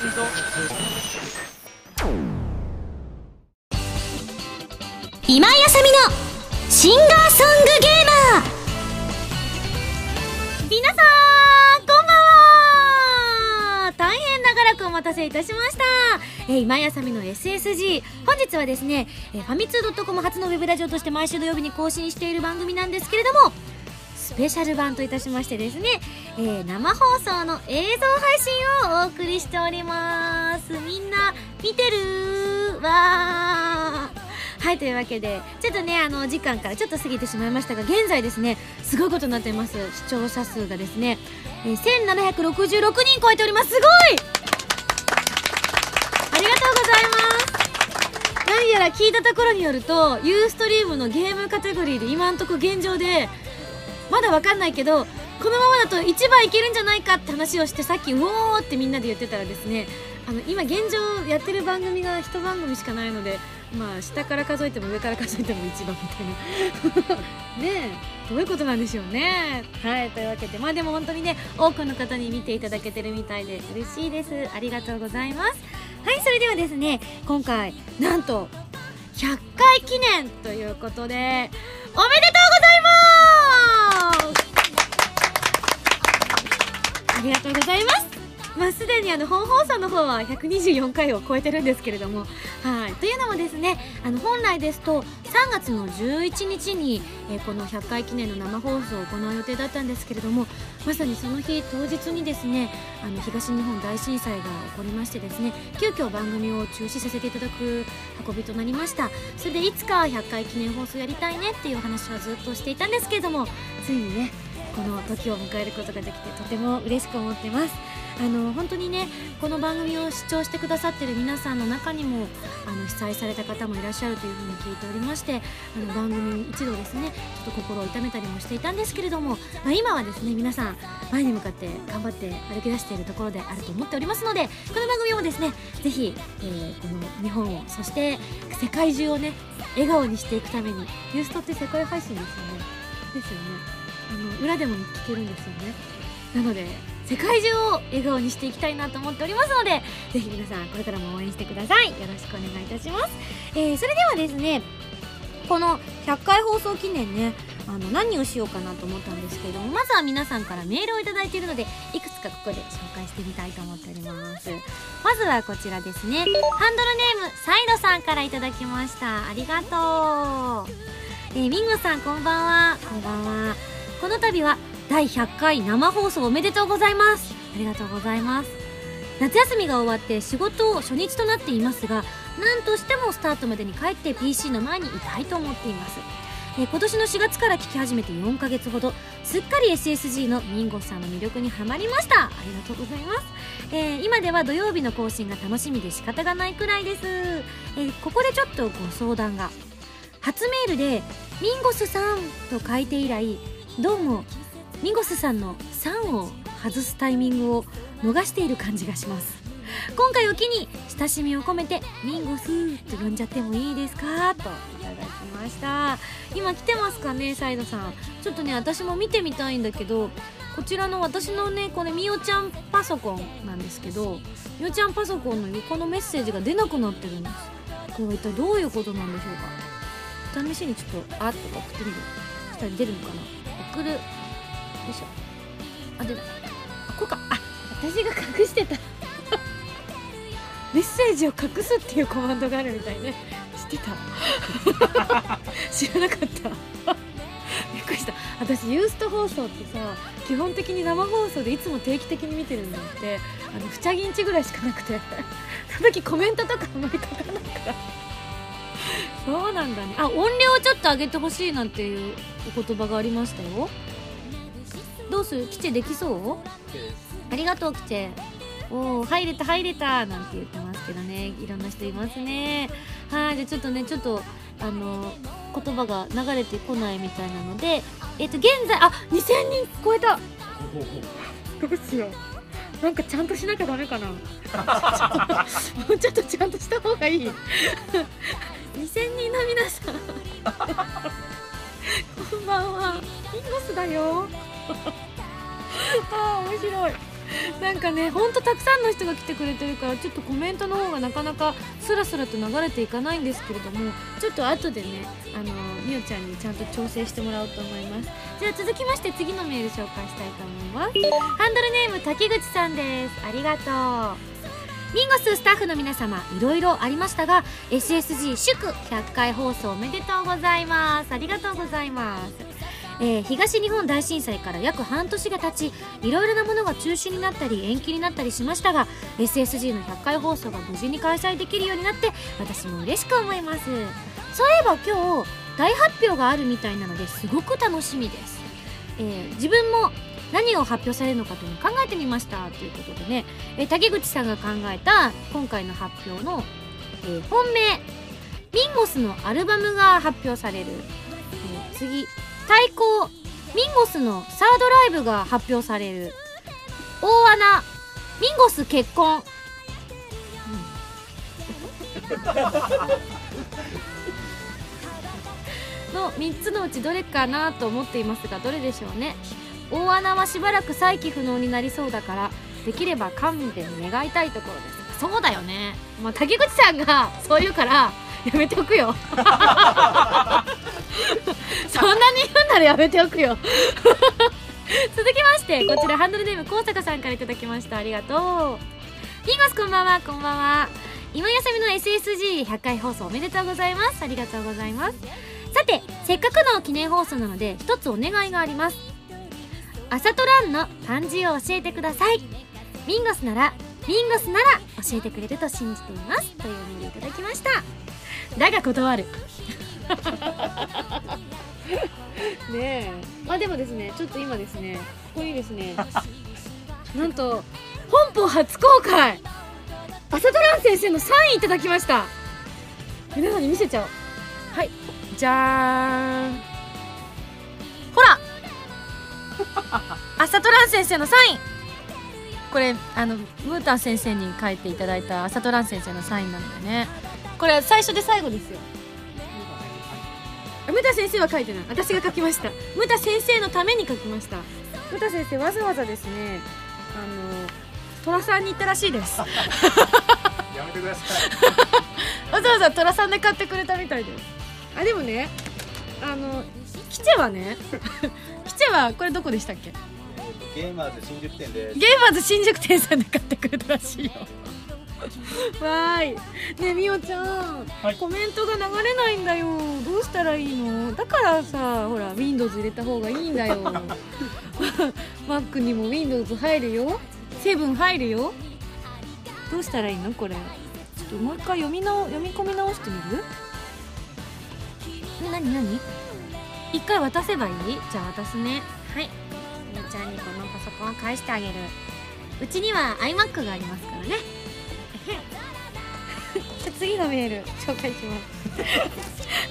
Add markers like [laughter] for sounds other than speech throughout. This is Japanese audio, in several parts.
今井あさみのシンガーソングゲーマー。皆さんこんばんは。大変長らくお待たせいたしました、えー、今井あさみの SSG 本日はですね、えー、ファミツー .com 初のウェブラジオとして毎週土曜日に更新している番組なんですけれどもスペシャル版といたしましてですね、えー、生放送の映像配信をお送りしております。みんな見てる？わー。はいというわけでちょっとねあの時間からちょっと過ぎてしまいましたが現在ですねすごいことになってます。視聴者数がですね、えー、1766人超えております。すごい！ありがとうございます。何やら聞いたところによるとユーストリームのゲームカテゴリーで今んとこ現状でまだわかんないけどこのままだと1番いけるんじゃないかって話をしてさっきうおーってみんなで言ってたらですねあの今現状やってる番組が1番組しかないのでまあ下から数えても上から数えても1番みたいな。[laughs] ねえどういうことなんでしょうね。はいというわけでまあでも本当にね多くの方に見ていただけてるみたいで嬉しいです。ありがとうございます。はいそれではですね今回なんと100回記念ということでおめでとうございますありがとうございます。まあ、すでにあの本放送の方は124回を超えてるんですけれども、はい、というのもですねあの本来ですと3月の11日に、え、この100回記念の生放送を行う予定だったんですけれどもまさにその日当日にですねあの東日本大震災が起こりましてですね急遽番組を中止させていただく運びとなりました。それでいつか100回記念放送やりたいねっていう話はずっとしていたんですけれどもついにねこの時を迎えることができてとても嬉しく思ってます。あの本当にねこの番組を視聴してくださってる皆さんの中にもあの被災された方もいらっしゃるというふうに聞いておりましてあの番組一度ですねちょっと心を痛めたりもしていたんですけれども、まあ、今はですね皆さん前に向かって頑張って歩き出しているところであると思っておりますのでこの番組もですねぜひ、えー、この日本をそして世界中をね笑顔にしていくためにユーストって世界配信ですよね。ですよね。あの裏でも聞けるんですよね。なので世界中を笑顔にしていきたいなと思っておりますのでぜひ皆さんこれからも応援してください。よろしくお願いいたします、えー、それではですねこの100回放送記念ねあの何をしようかなと思ったんですけれどもまずは皆さんからメールを頂いているのでいくつかここで紹介してみたいと思っております。まずはこちらですね。ハンドルネームサイドさんから頂きました。ありがとう。えー、ミンゴさんこんばんは。こんばんは。この度は第100回生放送おめでとうございます。ありがとうございます。夏休みが終わって仕事を初日となっていますが何としてもスタートまでに帰って PC の前にいたいと思っています。え今年の4月から聞き始めて4ヶ月ほどすっかり SSG のミンゴさんの魅力にはまりました。ありがとうございます、えー、今では土曜日の更新が楽しみで仕方がないくらいです、えー、ここでちょっとご相談が。初メールで「ミンゴスさん」と書いて以来どうもミゴスさんの「3」を外すタイミングを逃している感じがします。今回を機に親しみを込めて「ミンゴス」と呼んじゃってもいいですか？といただきました。今来てますかねサイドさん。ちょっとね私も見てみたいんだけどこちらの私のねこれみおちゃんパソコンなんですけどみおちゃんパソコンの横のメッセージが出なくなってるんです。これは一体どういうことなんでしょうか？試しにちょっとあっと送ってみる。そしたら出るのかな？送る。いしょ。あであこれか。あ私が隠してた。メッセージを隠すっていうコマンドがあるみたいね。知ってた。[laughs] 知らなかった。[laughs] びっくりした。私ユースト放送ってさ基本的に生放送でいつも定期的に見てるんだってあのふちゃぎんちぐらいしかなくて。[laughs] その時コメントとかあんまり書かないからそうなんだね。あ音量をちょっと上げてほしいなんていうお言葉がありましたよ。どうする？キチェできそう？ありがとうキチェ。おお入れた入れたなんて言ってますけどね。いろんな人いますね。はいじゃあちょっとねちょっとあの言葉が流れてこないみたいなのでえっ、ー、と現在あ2000人超えた。どうしようなんかちゃんとしなきゃダメかな。もうちょっとちゃんとした方がいい。2000人の皆さん。こんばんは。インゴスだよ。ああ面白い。[laughs] なんかねほんとたくさんの人が来てくれてるからちょっとコメントの方がなかなかスラスラと流れていかないんですけれどもちょっと後でねあのみおちゃんにちゃんと調整してもらおうと思います。じゃあ続きまして次のメール紹介したいと思います。ハンドルネーム竹口さんです。ありがとう。ミンゴススタッフの皆様いろいろありましたが SSG 祝100回放送おめでとうございます。ありがとうございます。えー、東日本大震災から約半年が経ちいろいろなものが中止になったり延期になったりしましたが SSG の100回放送が無事に開催できるようになって私も嬉しく思います。そういえば今日大発表があるみたいなのですごく楽しみです、えー、自分も何を発表されるのかというのを考えてみましたということでね、えー、竹口さんが考えた今回の発表の、えー、本命ミンゴスのアルバムが発表される、えー、次。対抗ミンゴスのサードライブが発表される。大穴ミンゴス結婚、うん、の3つのうちどれかなと思っていますがどれでしょうね。大穴はしばらく再起不能になりそうだからできれば勘弁願いたいところです。そうだよね。まあ竹口さんがそう言うからやめておくよ。[laughs] そんなに言うならやめておくよ。[laughs] 続きましてこちらハンドルネーム高坂さんから頂きました。ありがとう。ピンゴスこんばんはこんばんは。今休みの SSG100 回放送おめでとうございます。ありがとうございます。さてせっかくの記念放送なので一つお願いがあります。朝トランの漢字を教えてください。ミンゴスならミンゴスなら教えてくれると信じています。というメールいただきました。だが断る。[laughs] ねえ。まあでもですねちょっと今ですねここにですね [laughs] なんと本邦初公開。朝ドラン先生のサインいただきました。皆さんに見せちゃおう。はいじゃーん。ほら。[laughs] 朝ドラン先生のサイン。これあのムータン先生に書いていただいた朝ドラン先生のサインなのでねこれは最初で最後ですよ。ムタ先生は書いてない。私が書きました。ムタ先生のために書きました。ムタ先生わざわざですね。あの寅さんに行ったらしいです。やめてください。[laughs] わざわざ寅さんで買ってくれたみたいです。あでもねあのキチェはね。キチェはこれどこでしたっけ？ゲーマーズ新宿店です。ゲーマーズ新宿店さんで買ってくれたらしいよ [laughs] わーい。ねみおちゃん、はい、コメントが流れないんだよ。どうしたらいいの？だからさほら Windows 入れた方がいいんだよ。[laughs] Mac にも Windows 入るよ。7入るよ。どうしたらいいの？これ。ちょっともう一回読み直読み込み直してみる？なになに？一回渡せばいい？じゃあ渡すね。はい。みおちゃんにこのパソコン返してあげる。うちには iMac がありますからね [laughs] 次のメール紹介します。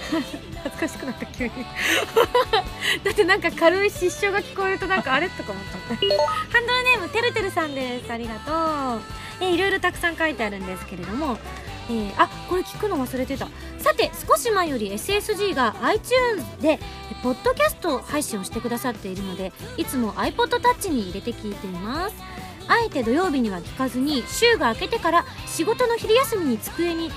[laughs] 恥ずかしくなった急に。[laughs] だってなんか軽い失笑が聞こえるとなんかあれとか思ったハンドルネームてるてるさんです。ありがとう。えいろいろたくさん書いてあるんですけれども。えー、あこれ聞くの忘れてた。さて少し前より SSG が iTunes でポッドキャスト配信をしてくださっているのでいつも iPod Touch に入れて聞いています。あえて土曜日には聞かずに週が明けてから仕事の昼休みに机に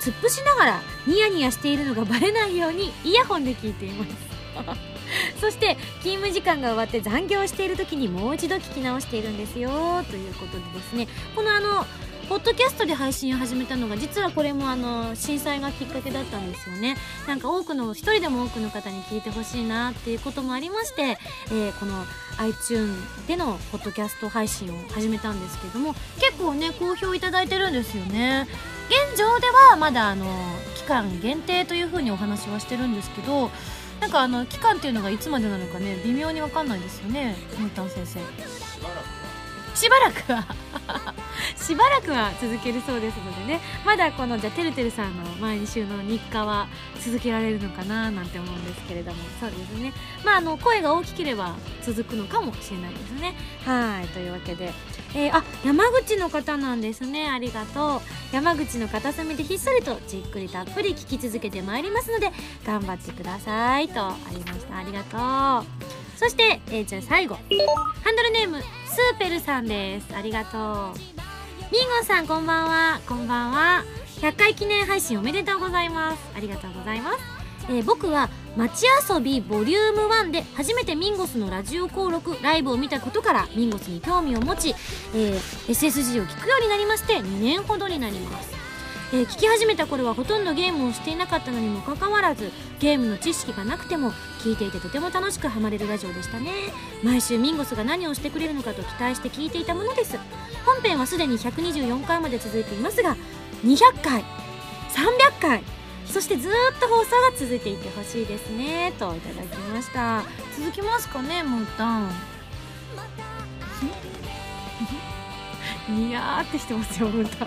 突っ伏しながらニヤニヤしているのがバレないようにイヤホンで聞いています。[laughs] そして勤務時間が終わって残業している時にもう一度聞き直しているんですよということでですね。このあのポッドキャストで配信を始めたのが実はこれもあの震災がきっかけだったんですよね。なんか多くの一人でも多くの方に聞いてほしいなっていうこともありまして、えー、この iTune でのポッドキャスト配信を始めたんですけども結構ね好評いただいてるんですよね。現状ではまだあの期間限定というふうにお話はしてるんですけどなんかあの期間っていうのがいつまでなのかね微妙に分かんないですよねムータン先生。しばらくは [laughs] しばらくは続けるそうですのでね。まだこのじゃてるてるさんの毎週の日課は続けられるのかななんて思うんですけれども。そうですね。まああの声が大きければ続くのかもしれないですね。はいというわけで。えー、あ山口の方なんですね。ありがとう。山口の片隅でひっそりとじっくりたっぷり聞き続けてまいりますので頑張ってくださいとありました。ありがとう。そして、えーじゃあ最後。ハンドルネームスーペルさんです。ありがとう。ミンゴさんこんばんは。こんばんは。100回記念配信おめでとうございます。ありがとうございます、えー僕は街遊びボリューム1で初めてミンゴスのラジオ登録ライブを見たことからミンゴスに興味を持ち、えー SSG を聞くようになりまして2年ほどになります。えー聞き始めた頃はほとんどゲームをしていなかったのにもかかわらずゲームの知識がなくても聞いていてとても楽しくハマれるラジオでしたね。毎週ミンゴスが何をしてくれるのかと期待して聞いていたものです。本編はすでに124回まで続いていますが200回300回そしてずっと放送が続いていってほしいですね。といただきました。続きますかねもう一旦。にやーってしてますよ、ムータ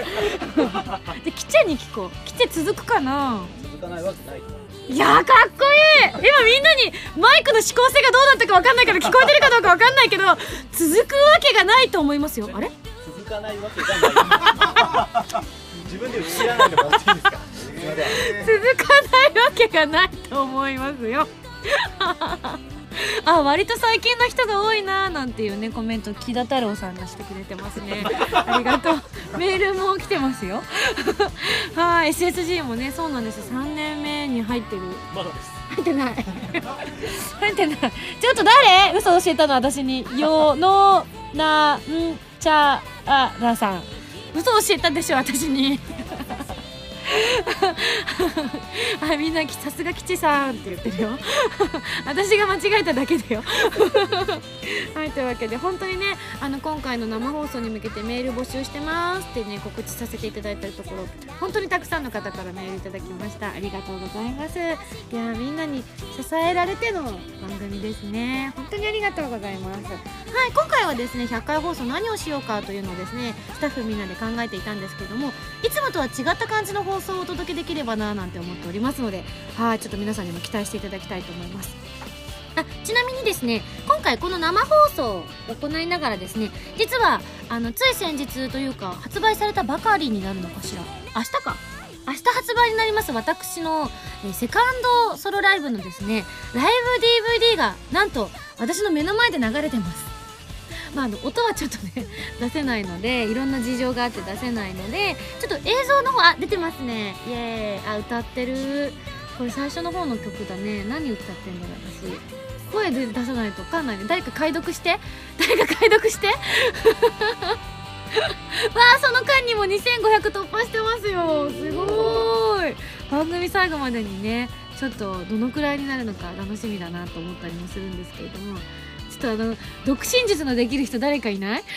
ン。で、キチェに聞こう。キチェ続くかな続かないわけないいやー、かっこいい今みんなにマイクの指向性がどうだったかわかんないから聞こえてるかどうかわかんないけど、続くわけがないと思いますよ。あれ？続かないわけがない自分で打ちらないでもらっていいですか？[laughs] 続かないわけがないと思いますよ。[laughs] あ割と最近の人が多いなーなんていうねコメント木田太郎さんがしてくれてますね。[laughs] ありがとう。メールも来てますよ。[laughs] はい SSG もねそうなんです3年目に入ってる。まだです。入ってない。入ってない。ちょっと誰？嘘教えたの私に。よのなんちゃあらさん。嘘教えたでしょ私に [laughs] あみんなさすが吉さんって言ってるよ。[laughs] 私が間違えただけだよ。[laughs] はいというわけで本当にねあの今回の生放送に向けてメール募集してます。ってね告知させていただいたところ本当にたくさんの方からメールいただきました。ありがとうございます。いやみんなに支えられての番組ですね。本当にありがとうございます。はい今回はですね100回放送何をしようかというのをですねスタッフみんなで考えていたんですけどもいつもとは違った感じの放送をお届けできればななんて思っておりますのではいちょっと皆さんにも期待していただきたいと思います。あちなみにですね今回この生放送を行いながらですね実はあのつい先日というか発売されたばかりになるのかしら。明日か。明日発売になります私の、えセカンドソロライブのですねライブ DVD がなんと私の目の前で流れてます。まあ、あの音はちょっとね出せないのでいろんな事情があって出せないのでちょっと映像の方あ出てますね。イエーイ。あ歌ってる。これ最初の方の曲だね。何歌ってんだろう私。声で出さないと分かんないね。誰か解読して。誰か解読して。[laughs] わあその間にも2500突破してますよ。すごい。番組最後までにねちょっとどのくらいになるのか楽しみだなと思ったりもするんですけれども。ちょっとあの独身術のできる人誰かいない？[laughs]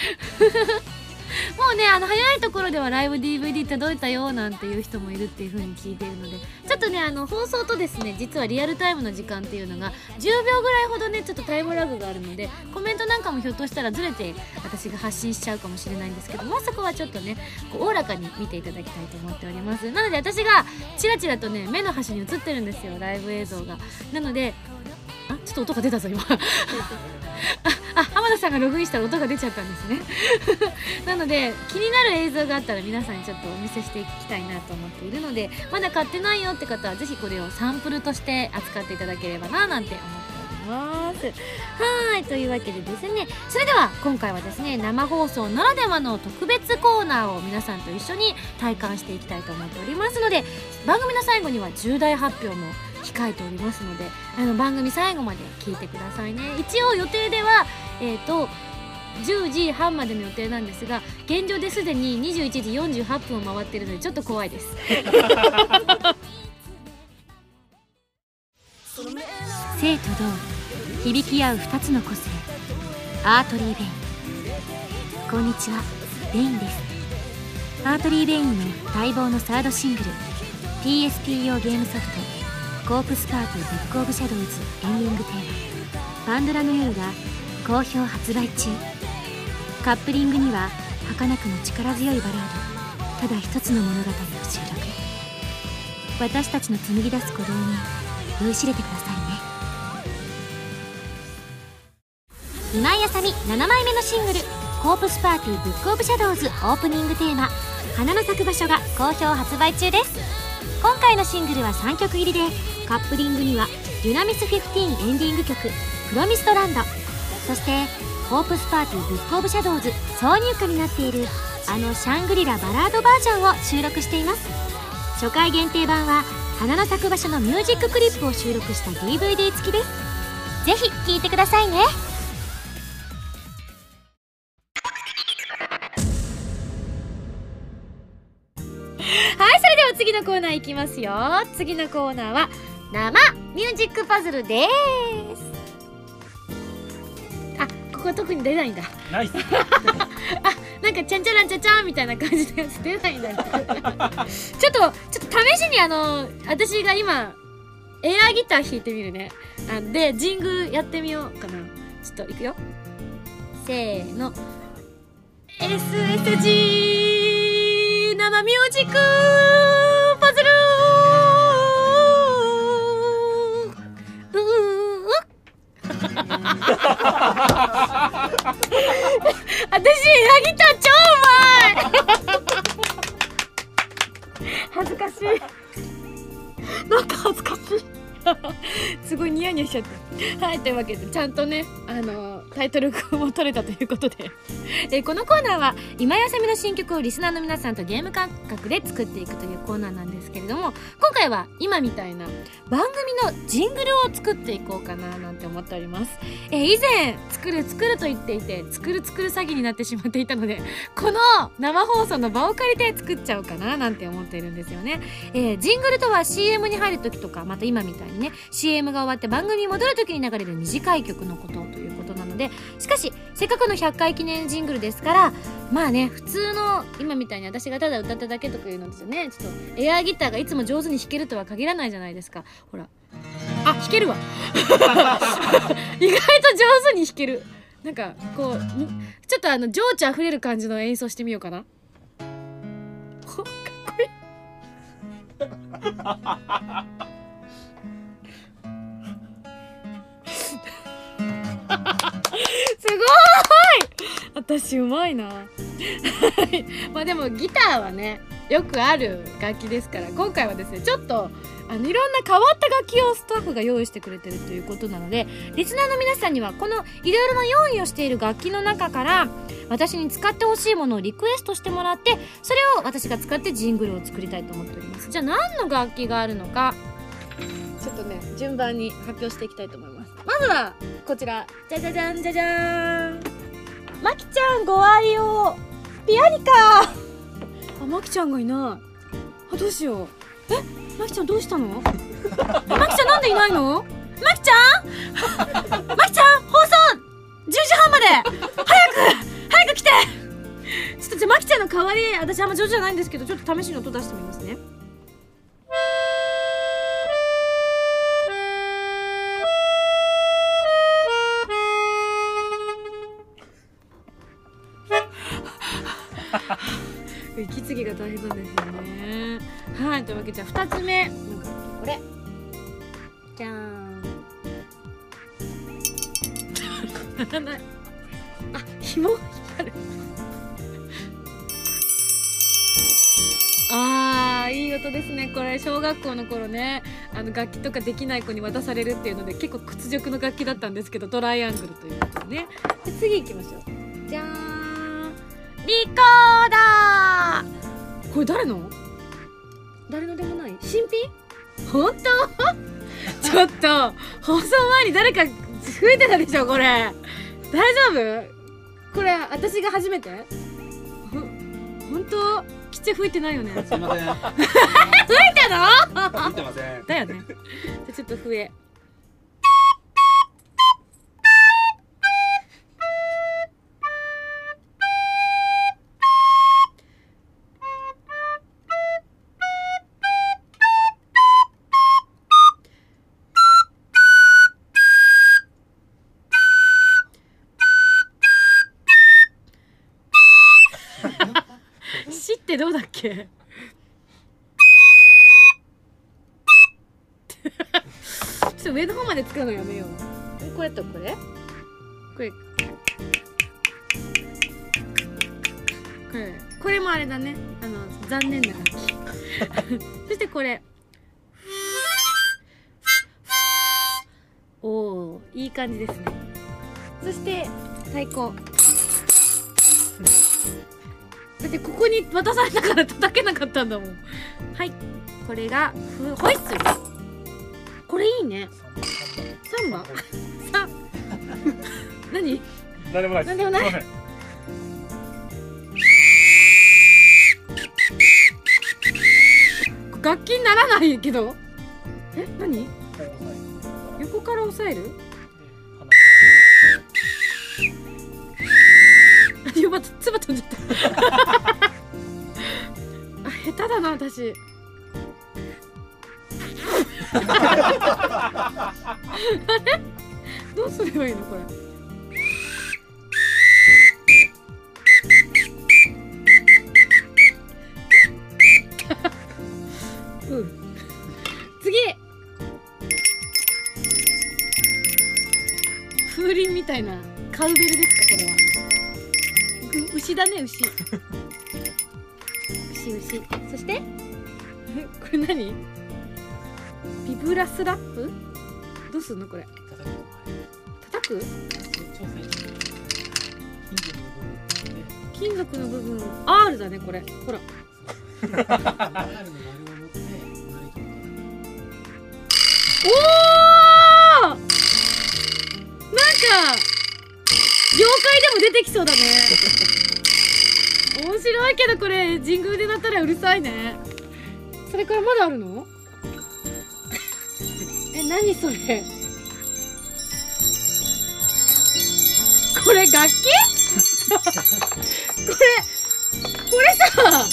もうねあの早いところではライブ DVD 届いたよなんていう人もいるっていう風に聞いているのでちょっとねあの放送とですね実はリアルタイムの時間っていうのが10秒ぐらいほどねちょっとタイムラグがあるのでコメントなんかもひょっとしたらずれて私が発信しちゃうかもしれないんですけどもうそこはちょっとねおおらかに見ていただきたいと思っております。なので私がチラチラとね目の端に映ってるんですよライブ映像が。なのであちょっと音が出たぞ今。ああ浜田さんがログインしたら音が出ちゃったんですね。[laughs] なので気になる映像があったら皆さんにちょっとお見せしていきたいなと思っているのでまだ買ってないよって方はぜひこれをサンプルとして扱っていただければななんて思っております。はいというわけでですねそれでは今回はですね生放送ならではの特別コーナーを皆さんと一緒に体感していきたいと思っておりますので番組の最後には重大発表も控えておりますのであの番組最後まで聞いてくださいね。一応予定ではえっ、と10時半までの予定なんですが現状ですでに21時48分を回っているのでちょっと怖いです。[laughs] 静と動響き合う2つの個性。 ARTERY VEIN。こんにちは VEIN です。 ARTERY VEIN の待望のサードシングル PSP 用ゲームソフト「コープスパーティー Book of Shadows」エンディングテーマ「パンドラの夜」が好評発売中。カップリングには儚くも力強いバラード。ただ一つの物語を収録。私たちの紡ぎ出す鼓動に酔いしれてくださいね。今井麻美7枚目のシングル「コープスパーティーブックオブシャドウズ」オープニングテーマ「花の咲く場所」が好評発売中です。今回のシングルは3曲入りでカップリングには「 DUNAMIS15」エンディング曲「 Promised Land そしてコープスパーティー Book of Shadows 挿入歌になっているあのシャングリラバラードバージョンを収録しています。初回限定版は花の咲く場所のミュージッククリップを収録した DVD 付きです。ぜひ聴いてくださいね。のコーナーいきますよ。次のコーナーは生ミュージックパズルです。あここ特に出ないんだ。ナイス。なんかちゃんちゃらんちゃちゃんみたいな感じのやつ出ないんだ。よちょっとちょっと試しにあの私が今エアギター弾いてみるね。あでジングやってみようかな。ちょっといくよ。せーの。SSG 生ミュージック私エアギター超うまい。恥ずかしい。なんか恥ずかしい。[laughs] すごいニヤニヤしちゃったはいというわけでちゃんとねあのタイトルも取れたということで。[laughs] えこのコーナーは今やさみの新曲をリスナーの皆さんとゲーム感覚で作っていくというコーナーなんですけれども今回は今みたいな番組のジングルを作っていこうかななんて思っております。えー以前作る作ると言っていて作る作る詐欺になってしまっていたのでこの生放送の場を借りて作っちゃおうかななんて思っているんですよね、えージングルとは CM に入る時とかまた今みたいなにね CM が終わって番組に戻る時に流れる短い曲のことということなのでしかしせっかくの100回記念ジングルですからまあね普通の今みたいに私がただ歌っただけとかいうのですよね。ちょっとエアギターがいつも上手に弾けるとは限らないじゃないですか。ほら。あ弾けるわ。[laughs] 意外と上手に弾ける。なんかこうんちょっとあの情緒あふれる感じの演奏してみようかな。[laughs] ほかっこいいすごい。私うまいな。はい。まあでもギターはねよくある楽器ですから今回はですねちょっとあのいろんな変わった楽器をスタッフが用意してくれてるということなのでリスナーの皆さんにはこのいろいろな用意をしている楽器の中から私に使ってほしいものをリクエストしてもらってそれを私が使ってジングルを作りたいと思っております。じゃあ何の楽器があるのかちょっとね順番に発表していきたいと思います。まずはこちら。じゃじゃじゃんじゃじゃーん。まきちゃんご愛用。ピアニカ。あまきちゃんがいない。あどうしよう。え？まきちゃんどうしたの？まきちゃんなんでいないの？まきちゃん？まきちゃん放送 !10 時半まで。早く早く来て。ちょっとじゃあまきちゃんの代わり私あんま上手じゃないんですけどちょっと試しに音出してみますね息継ぎが大変なんですよね。はいというわけでじゃあ2つ目。なんかこれ。じゃーん。[laughs] あ紐？があるあーいい音ですね。これ小学校の頃ね。あの楽器とかできない子に渡されるっていうので結構屈辱の楽器だったんですけどトライアングルということでね。で次行きましょう。じゃーん。リコーダー。これ誰の？誰のでもない。新品？本当？[laughs] ちょっと放送前に誰か吹いてたでしょこれ。大丈夫？これ私が初めて？ほ本当？きっちゃ吹いてないよね。すいません。[laughs] 吹いたの？見てません。だよね。じゃあちょっと笛ってどうだっけ？[laughs] ちょっと上の方まで使うのやめよう。これとこれ？これ。これこれもあれだね。あの残念な楽器 [laughs] そしてこれ。おおいい感じですね。そして太鼓だってここに渡されたから叩けなかったんだもん。はい。これがふホイッスル。これいいね。サンバ？さ何？何でもない何でもない？楽器にならないけど？え？何？横から押さえる？あやばつば飛んじゃった。[laughs] あ下手だな私。あ [laughs] れどうすればいいのこれ？[laughs] うん。次！風鈴みたいなカウベルですかこれは。牛だね牛。[laughs] 牛牛。そして？え [laughs] これ何？ビブラスラップ？どうすんのこれ？叩く？金属の部分。R だねこれ。ほら。[laughs] おおなんか妖怪でも出てきそうだね。面白いけどこれ神宮で鳴ったらうるさいね。それからまだあるの？え何それ？これ楽器？[laughs] これこれさ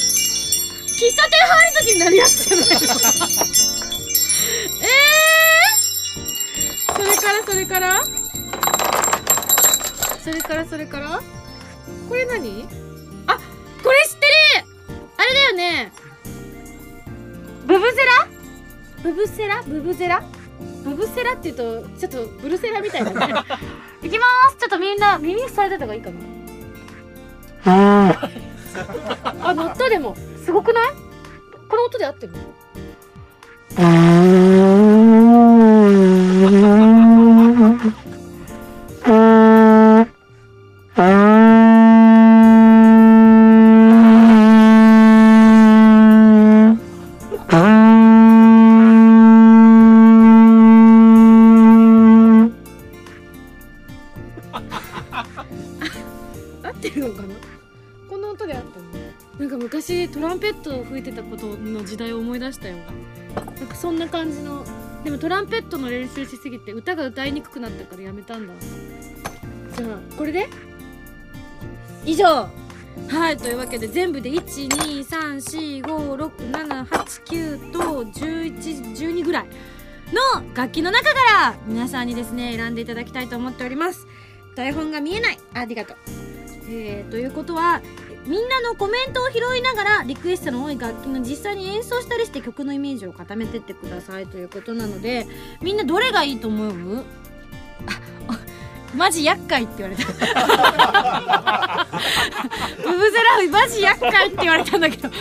喫茶店入るときになるやつじゃないの [laughs] えー、それからそれから？それからそれから？これ何？ブブセラ？ブブゼラ？ブブセラ？って言うとちょっとブルセラみたいだね。[laughs] いきます。ちょっとみんな耳塞いでた方がいいかなあ乗ったでも。すごくない？この音で合ってる合そんな感じのでもトランペットの練習しすぎて歌が歌いにくくなったからやめたんだ。じゃあこれで以上。はいというわけで全部で123456789と1112ぐらいの楽器の中から皆さんにですね選んでいただきたいと思っております。台本が見えない。ありがとう。えー、ということはみんなのコメントを拾いながらリクエストの多い楽器の実際に演奏したりして曲のイメージを固めてってくださいということなのでみんなどれがいいと思う？マジ厄介って言われた。ブブゼラフマジ厄介って言われたんだけどど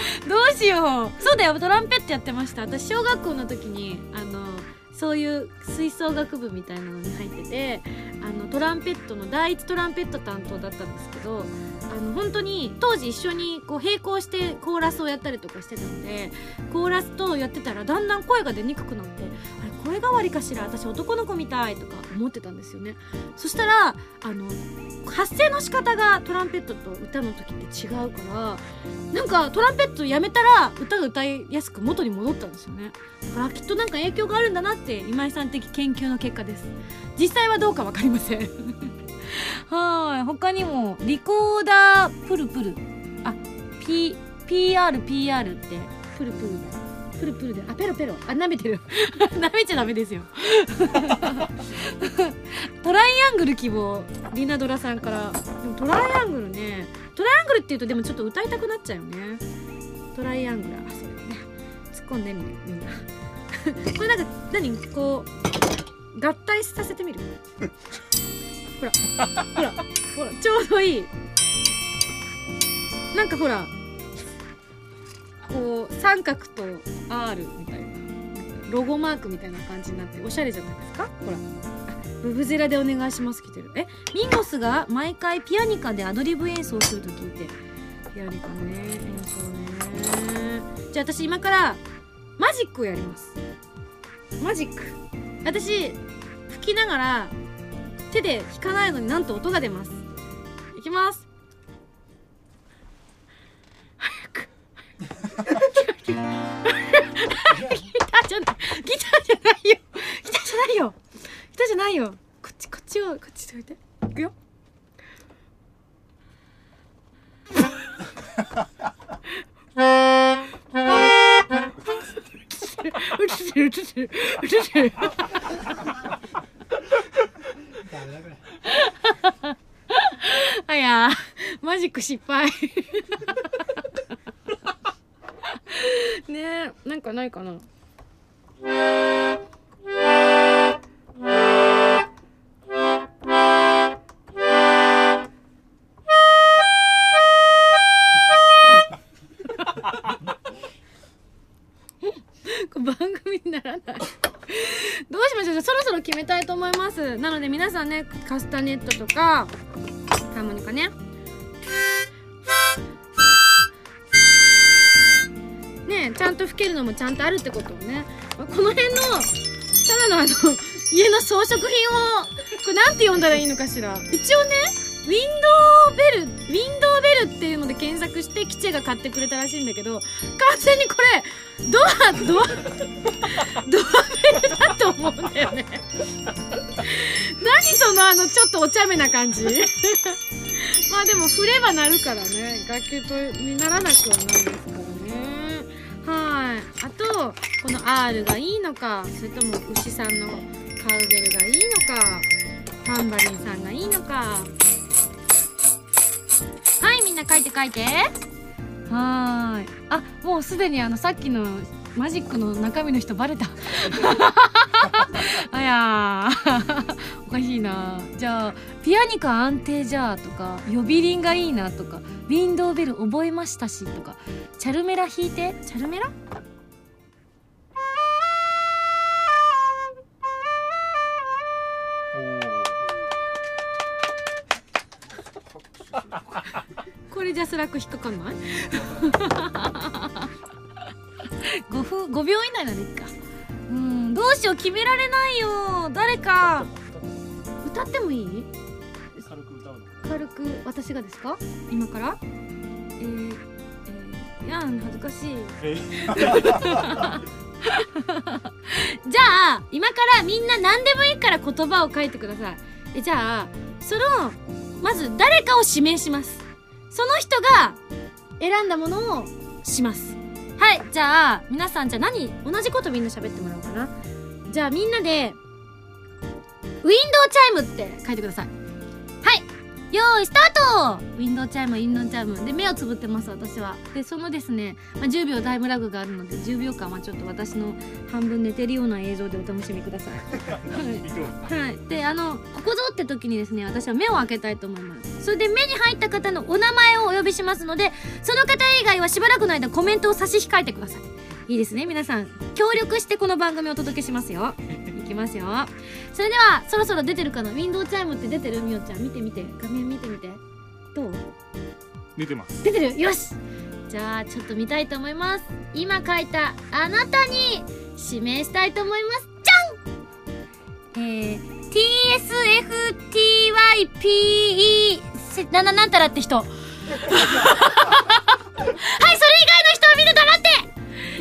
うしよう。そうだよトランペットやってました。私小学校の時にあのそういう吹奏楽部みたいなのに入っててあのトランペットの第一トランペット担当だったんですけどあの本当に当時一緒にこう並行してコーラスをやったりとかしてたのでコーラスとやってたらだんだん声が出にくくなってあれ声変わりかしら？私男の子みたいとか思ってたんですよね。そしたらあの発声の仕方がトランペットと歌の時って違うからなんかトランペットやめたら歌が歌いやすく元に戻ったんですよね。だからきっとなんか影響があるんだなって今井さん的研究の結果です。実際はどうか分かりません。[laughs] はい。他にもリコーダープルプル。あ P PRPR って。プルプル。プルプルで。あペロペロ。あ舐めてる。[laughs] 舐めちゃダメですよ。[laughs] トライアングル希望リナドラさんから。でもトライアングルね。トライアングルっていうとでもちょっと歌いたくなっちゃうよね。トライアングル。あそうだよね。突っ込んでみるみんな。これなんか何？こう合体させてみる？ほらほらほらちょうどいい。なんかほらこう三角と R みたいなロゴマークみたいな感じになっておしゃれじゃないですか？ほら。あブブゼラでお願いします来てる。えミンゴスが毎回ピアニカでアドリブ演奏すると聞いて。ピアニカね演奏ね。じゃあ私今からマジックをやります。マジック。私吹きながら手で弾かないのになんと音が出ます。いきます。早く。ギターじゃない。ギターじゃないよ。ギターじゃないよ。ギターじゃないよ。こっちこっちをこっちで置いて。いくよ。うつってるうつってるうつってるあやーマジック失敗。[laughs] ねえなんかないかな？ね。カスタネットとか。ハーモニカねねちゃんと吹けるのもちゃんとあるってことをね。この辺のただのあの家の装飾品をこれなんて呼んだらいいのかしら。一応ねウィンドウベルウィンドウベルっていうので検索してキチェが買ってくれたらしいんだけど完全にこれドアドアドアベルだと思うんだよね。[laughs] 何そのあのちょっとお茶目な感じ？[laughs] まあでも振れば鳴るからね。楽器とにならなくはないですからね。はい。あとこの R がいいのかそれとも牛さんのカウベルがいいのかタンバリンさんがいいのか。はいみんな書いて書いて。はーい。あもうすでにあのさっきのマジックの中身の人バレた。あやー。[laughs] おかしいな。じゃあピアニカ安定じゃーとか呼び鈴がいいなとかウィンドウベル覚えましたしとかチャルメラ弾いて？チャルメラ？これジャスラック引っかかんない 5, 分5秒以内ならいいかうんどうしよう決められないよ。誰か。歌ってもいい？軽く歌うの。軽く私がですか？今から？えー、えー、いやん恥ずかしい。え [laughs] じゃあ今からみんな何でもいいから言葉を書いてください。えじゃあそのまず誰かを指名します。その人が選んだものをします。はいじゃあ皆さんじゃあ何同じことみんな喋ってもらおうじゃあみんなでウィンドウチャイムって書いてください。はい。よーいスタート。ウィンドウチャイムウィンドウチャイム。で目をつぶってます私は。でそのですね、まあ、10秒タイムラグがあるので10秒間はちょっと私の半分寝てるような映像でお楽しみくださいはい、[laughs] はい、であのここぞって時にですね私は目を開けたいと思います。それで目に入った方のお名前をお呼びしますのでその方以外はしばらくの間コメントを差し控えてくださいいいですね皆さん。協力してこの番組をお届けしますよ。いきますよ。それではそろそろ出てるかな？ウィンドウチャイムって出てる？みおちゃん見て見て。画面見てみて。どう？出てます。出てる？よし！じゃあちょっと見たいと思います。今書いたあなたに指名したいと思います。じゃん！えー、TSFTYPE せなななんたらって人。[laughs] はいそれ以外の人はみんな黙って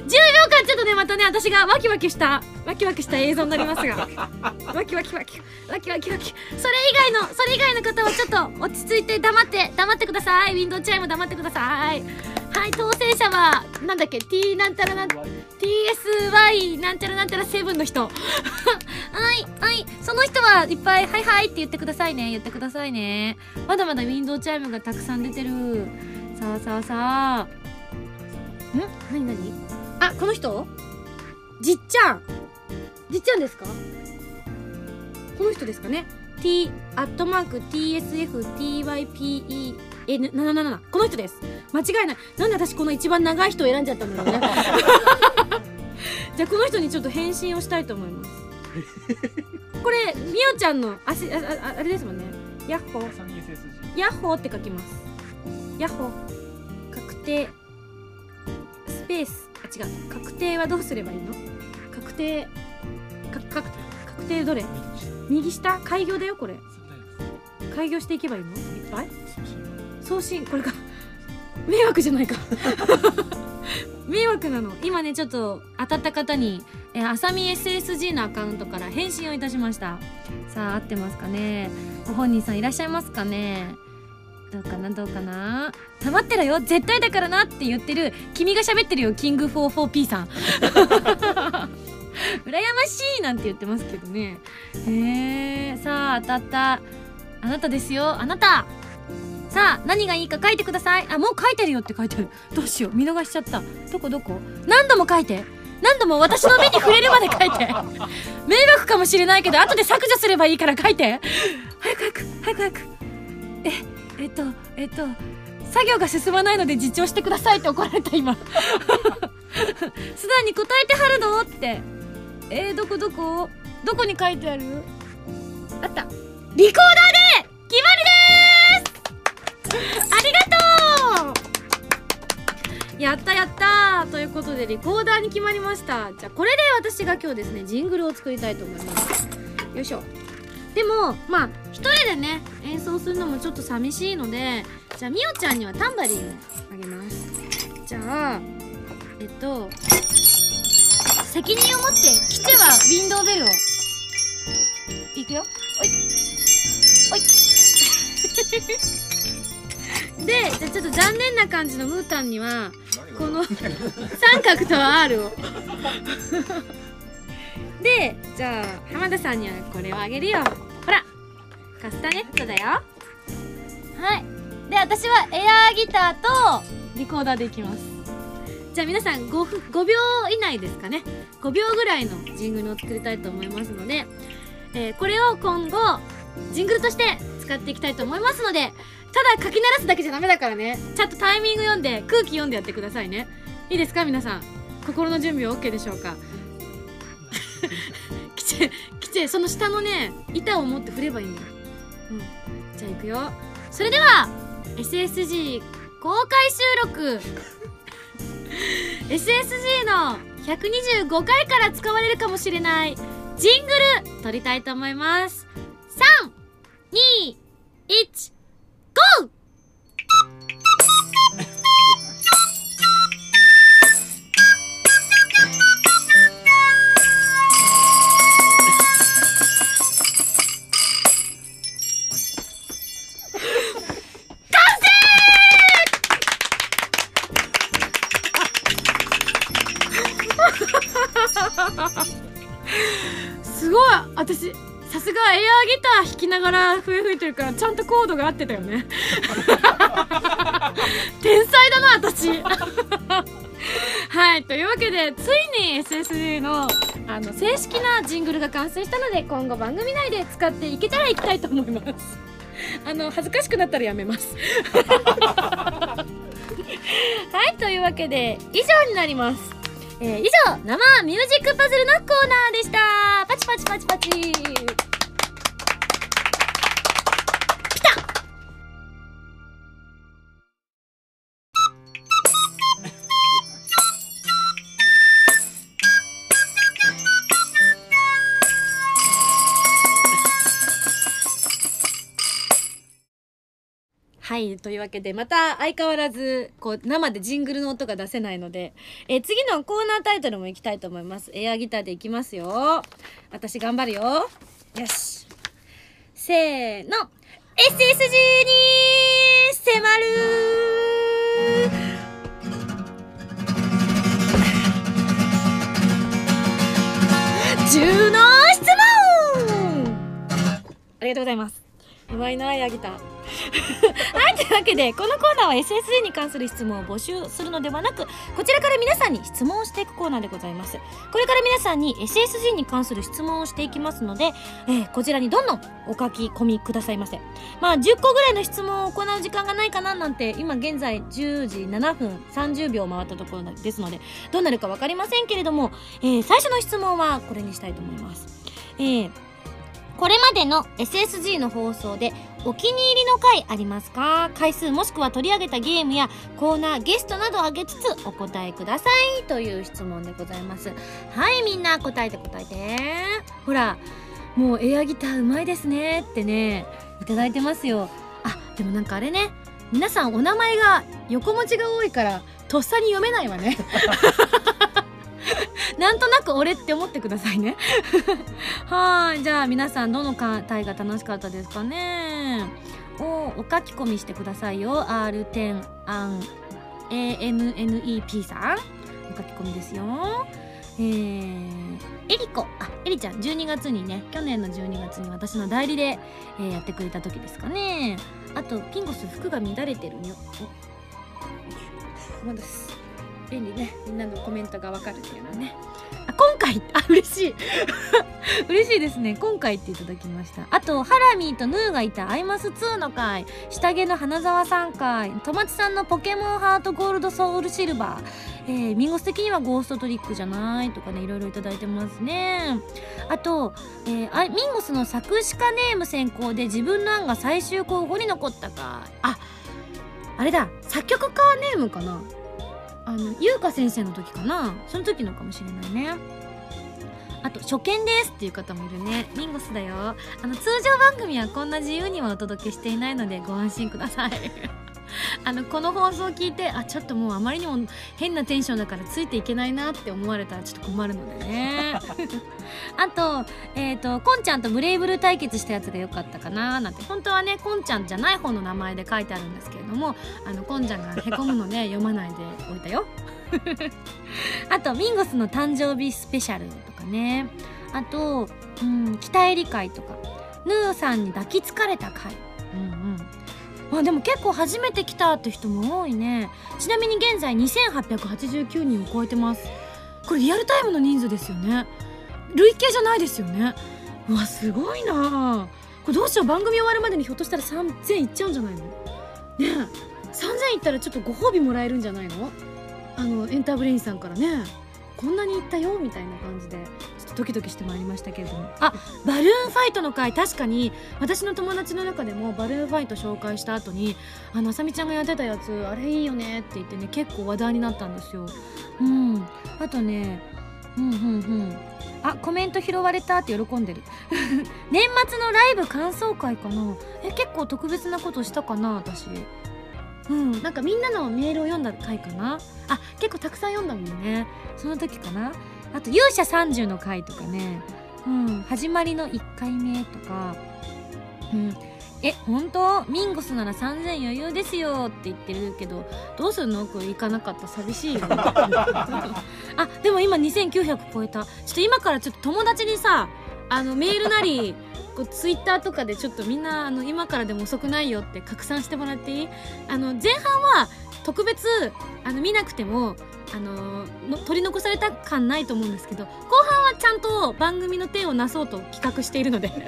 10秒間ちょっとねまたね私がワキワキしたワキワキした映像になりますが。[laughs] ワキワキワキ。ワキワキワキ。それ以外のそれ以外の方はちょっと落ち着いて黙って黙ってください。ウィンドウチャイム黙ってください。はい当選者はなんだっけ？T なんたらなん TSY なんちゃらなんちゃらセブンの人。[laughs] はいはい。その人はいっぱいはいはいって言ってくださいね。言ってくださいね。まだまだウィンドウチャイムがたくさん出てる。さあさあさあ。ん？何何？あこの人？じっちゃん。じっちゃんですか？この人ですかね？T アットマーク tsftypen777 この人です。間違いない。なんで私この一番長い人を選んじゃったんだろうね。[laughs] じゃあこの人にちょっと返信をしたいと思います。これみおちゃんのああああれですもんね。ヤッホー。ヤッホーって書きます。ヤッホー。確定。スペース。違う。確定はどうすればいいの？確定か確確定どれ？右下？開業だよこれ。開業していけばいいの？いっぱい？送信。これか。迷惑じゃないか。[laughs] 迷惑なの。今ねちょっと当たった方にえあさみ SSG のアカウントから返信をいたしました。さあ合ってますかね？ご本人さんいらっしゃいますかね？どうかなどうかな。黙ってろよ。絶対だからなって言ってる。君が喋ってるよキング 44P さん。[laughs] 羨ましいなんて言ってますけどね。へえさあ当たった。あなたですよ。あなた。さあ何がいいか書いてください。あもう書いてるよって書いてる。どうしよう。見逃しちゃった。どこどこ？何度も書いて。何度も私の目に触れるまで書いて。迷惑かもしれないけど後で削除すればいいから書いて。早く早く早く早く。ええっとえっと作業が進まないので自重してくださいって怒られた今。[laughs] すでに答えてはるの？って。えー、どこどこ？どこに書いてある？あった。リコーダーで!決まりです!ありがとう!やったやったということでリコーダーに決まりました。じゃあこれで私が今日ですねジングルを作りたいと思います。よいしょ。でもまあ一人でね演奏するのもちょっと寂しいのでじゃあみおちゃんにはタンバリンをあげます。じゃあえっと責任を持って来てはウィンドウベルを。いくよ。おい。おい。[laughs] でじゃあちょっと残念な感じのムータンにはこの三角と R を。[laughs] でじゃあ浜田さんにはこれをあげるよ。ほらカスタネットだよ。はい。で私はエアーギターとリコーダーでいきます。じゃあ皆さん 5, 分5秒以内ですかね。5秒ぐらいのジングルを作りたいと思いますので、えーこれを今後ジングルとして使っていきたいと思いますのでただ書き鳴らすだけじゃダメだからね。ちゃんとタイミング読んで空気読んでやってくださいね。いいですか？皆さん。心の準備は OK でしょうか？きちきちその下のね板を持って振ればいいんだうん。じゃあいくよ。それでは SSG 公開収録。[laughs] SSG の125回から使われるかもしれないジングル撮りたいと思います。321ゴー！ながら笛吹いてるからちゃんとコードが合ってたよね。[laughs] 天才だな私。はいというわけでついに SSD のあの正式なジングルが完成したので今後番組内で使っていけたらいきたいと思います。あの恥ずかしくなったらやめます。はいというわけで以上になります。えー以上生ミュージックパズルのコーナーでした。パチパチパチパチ。はいというわけでまた相変わらずこう生でジングルの音が出せないので、えー次のコーナータイトルもいきたいと思います。エアギターでいきますよ。私頑張るよ。よし。せーの。SSG に迫る。10の質問。ありがとうございます。うまいなエアギタはい、というわけで、このコーナーは SSD に関する質問を募集するのではなく、こちらから皆さんに質問をしていくコーナーでございます。これから皆さんに SSD に関する質問をしていきますので、えーこちらにどんどんお書き込みくださいませ。まあ、10個ぐらいの質問を行う時間がないかななんて、今現在10時7分30秒回ったところですので、どうなるかわかりませんけれども、えー最初の質問はこれにしたいと思います。えーこれまでの SSG の放送でお気に入りの回ありますか？回数もしくは取り上げたゲームやコーナーゲストなどを挙げつつお答えください。という質問でございます。はいみんな答えて答えて。ほらもうエアギターうまいですね。ってねいただいてますよ。あでもなんかあれね。皆さんお名前が横文字が多いからとっさに読めないわね。[laughs] なんとなく俺って思ってくださいね。[laughs] はいじゃあ皆さんどの回が楽しかったですかね。おお書き込みしてくださいよ。R10 アン ANNEP さん。お書き込みですよ。えー、エリコ。あエリちゃん。12月にね去年の12月に私の代理で、えー、やってくれた時ですかね。あとピンゴス服が乱れてるよお戻す。便利ね。みんなのコメントがわかるっていうのはね。あ今回あ嬉しい。[laughs] 嬉しいですね。今回っていただきました。あとハラミーとヌーがいた。アイマス2の回。下着の花沢さん回。トマチさんのポケモンハートゴールドソウルシルバー。えー、ミンゴス的にはゴーストトリックじゃないとかねいろいろいただいてますね。あと、えー、あミンゴスの作詞家ネーム選考で自分の案が最終候補に残ったかああれだ。作曲家ネームかな。あの優香先生の時かな？その時のかもしれないね。あと初見ですっていう方もいるね。ミンゴスだよ。あの通常番組はこんな自由にはお届けしていないのでご安心ください。あのこの放送を聞いてあちょっともうあまりにも変なテンションだからついていけないなって思われたらちょっと困るのでね。[laughs] あとえっ、ー、とこんちゃんとブレイブル対決したやつが良かったかな。なんて本当はねこんちゃんじゃない方の名前で書いてあるんですけれどもあのこんちゃんがへこむので読まないでおいたよ。[laughs] あとミンゴスの誕生日スペシャルとかね。あと、うん、北エリ会とか。ヌーさんに抱きつかれた回。うんうんまあでも結構初めて来たって人も多いね。ちなみに現在2889人を超えてます。これリアルタイムの人数ですよね。累計じゃないですよね。うわすごいな。これどうしよう番組終わるまでにひょっとしたら3000いっちゃうんじゃないの？ねえ。3000いったらちょっとご褒美もらえるんじゃないの？あのエンターブレインさんからね。こんなにいったよみたいな感じで。ドキドキしてまいりましたけれども。あバルーンファイトの回。確かに私の友達の中でもバルーンファイト紹介した後にあのあさみちゃんがやってたやつあれいいよねって言ってね結構話題になったんですよ。うん。あとねうんうんうん。あコメント拾われたって喜んでる。[laughs] 年末のライブ感想会かな。え結構特別なことしたかな私。うん。なんかみんなのメールを読んだ回かな。あ結構たくさん読んだもんね。その時かな。あと勇者30の回とかね。うん始まりの1回目とか。うん。え本当？ミンゴスなら3000余裕ですよって言ってるけどどうするの？これ行かなかった。寂しいよ [laughs] あでも今2900超えた。ちょっと今からちょっと友達にさあのメールなりこうツイッターとかでちょっとみんなあの今からでも遅くないよって拡散してもらっていい？あの前半は特別あの見なくてもあのの取り残された感ないと思うんですけど後半はちゃんと番組の手をなそうと企画しているので。[laughs]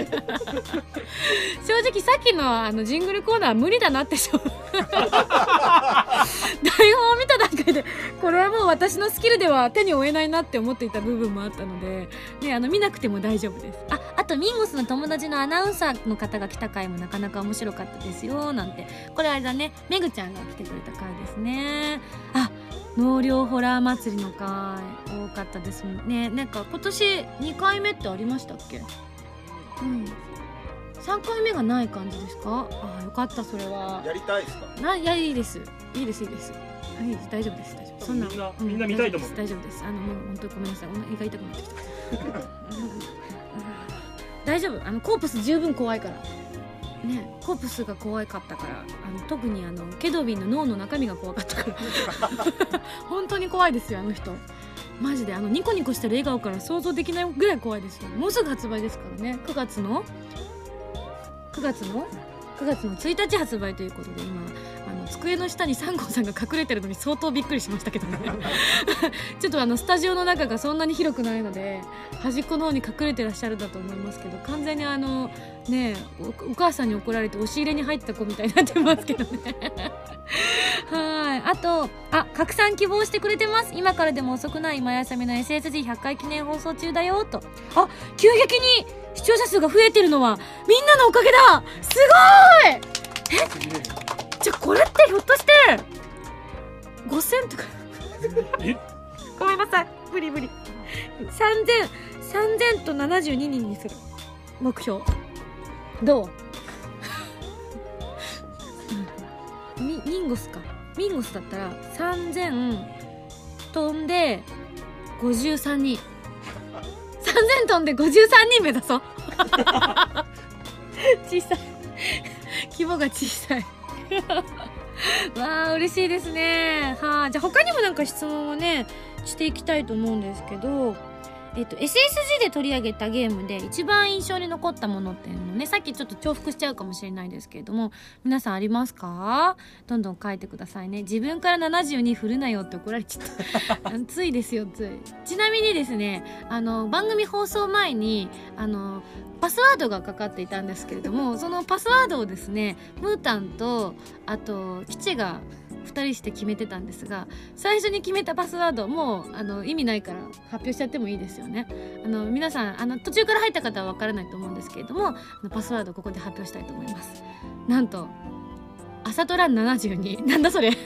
正直さっきのあのジングルコーナーは無理だなって [laughs] 台本を見た段階でこれはもう私のスキルでは手に負えないなって思っていた部分もあったので、ね、あの見なくても大丈夫です。ああとミンゴスの友達のアナウンサーの方が来た回もなかなか面白かったですよなんて。これあれだねめぐちゃんが来てくれた回ですね。あ納涼ホラー祭りの回多かったですね。なんか今年2回目ってありましたっけ？うん。3回目がない感じですか？ああよかったそれは。やりたいですか？なやいいです。いいですいいです。いいです大丈夫です。大丈夫そんなみんなみんな見たいと思う。大丈夫です。あのもう本当にごめんなさい。お腹が痛くなってきた。大丈夫。あのコープス十分怖いからねコープスが怖かったからあの特にあのケドビンの脳の中身が怖かったから。[laughs] 本当に怖いですよあの人。マジであのニコニコしてる笑顔から想像できないぐらい怖いですよ。もうすぐ発売ですからね。9月の？9月の？9月の1日発売ということで今机の下にサンゴさんが隠れてるのに相当びっくりしましたけどね。[laughs] ちょっとあのスタジオの中がそんなに広くないので端っこの方に隠れてらっしゃるんだと思いますけど完全にあのねお母さんに怒られて押し入れに入った子みたいになってますけどね。[laughs] はい。あとあ拡散希望してくれてます。今からでも遅くない今やさみの SSG100 回記念放送中だよと。あ急激に視聴者数が増えてるのはみんなのおかげだ。すごい。え？じゃあこれってひょっとして5000とか？え？ごめんなさい。無理無理。3000 3000と72人にする。目標。どう？うん。ミミンゴスか。ミンゴスだったら3000飛んで53人。3000飛んで53人目指そう。[laughs] 小さい。規模が小さい [laughs] わあ嬉しいですね。はあじゃあ他にもなんか質問をねしていきたいと思うんですけどえっと、SSG で取り上げたゲームで一番印象に残ったものっていうのねさっきちょっと重複しちゃうかもしれないですけれども皆さんありますか？どんどん書いてくださいね。自分から72振るなよって怒られちゃった。[laughs] ついですよつい。ちなみにですねあの番組放送前にあのパスワードがかかっていたんですけれどもそのパスワードをですねムータンとあと基地が2人して決めてたんですが最初に決めたパスワードもうあの意味ないから発表しちゃってもいいですよね。あの皆さんあの途中から入った方は分からないと思うんですけれどもあのパスワードここで発表したいと思います。なんと朝トラン72なんだそれ。[laughs]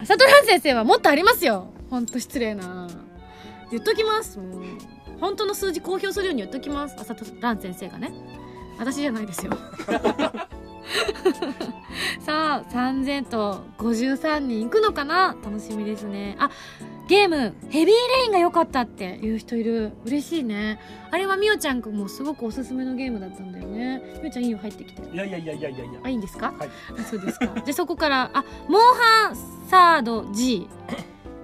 朝トラン先生はもっとありますよ。ほんと失礼な。言っときます。もう本当の数字公表するように言っときます。朝トラン先生がね。私じゃないですよ。[laughs] [laughs] さあ3000と53人いくのかな？楽しみですね。あゲームヘビーレインが良かったっていう人いる。嬉しいね。あれはみおちゃんもすごくおすすめのゲームだったんだよね。みおちゃんいいよ入ってきて。いやいやいやいやいや。いやあいいんですか？はい。あそうですか。[laughs] じゃあそこからあモンハンサード G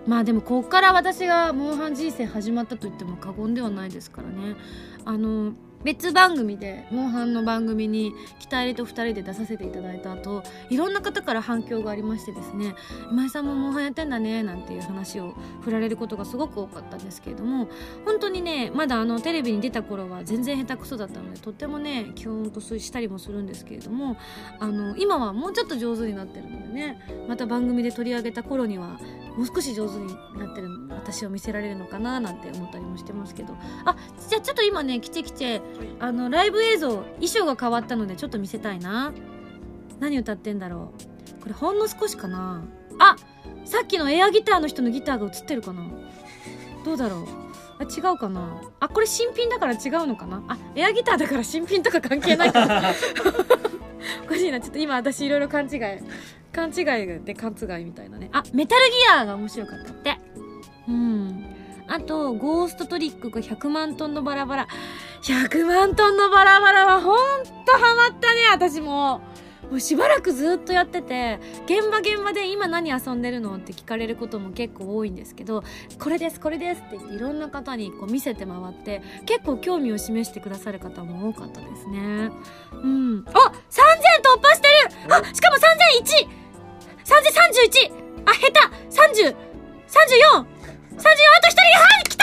まあでもこっから私がモンハン人生始まったと言っても過言ではないですからね。あの別番組でモンハンの番組に北入と2人で出させていただいた後いろんな方から反響がありましてですね今井さんもモンハンやってんだねなんていう話を振られることがすごく多かったんですけれども本当にねまだあのテレビに出た頃は全然下手くそだったのでとってもねキュンとしたりもするんですけれどもあの今はもうちょっと上手になってるのでねまた番組で取り上げた頃にはもう少し上手になってる私を見せられるのかななんて思ったりもしてますけど。あじゃあちょっと今ねきちきちあのライブ映像衣装が変わったのでちょっと見せたいな。何歌ってんだろう。これほんの少しかな。あさっきのエアギターの人のギターが映ってるかな。どうだろう。あ違うかな。あこれ新品だから違うのかな。あエアギターだから新品とか関係ないかな [laughs] [laughs] おかしいなちょっと今私いろいろ勘違い勘違いで勘違いみたいなね。あメタルギアが面白かったって。うん。あとゴーストトリックが100万トンのバラバラ。100万トンのバラバラはほんとハマったね私も。もうしばらくずっとやってて現場現場で今何遊んでるのって聞かれることも結構多いんですけどこれですこれですって言っていろんな方にこう見せて回って結構興味を示してくださる方も多かったですね。うん。あ3000突破してる！あしかも3001 3031あ下手！30 34 34あと1人はい来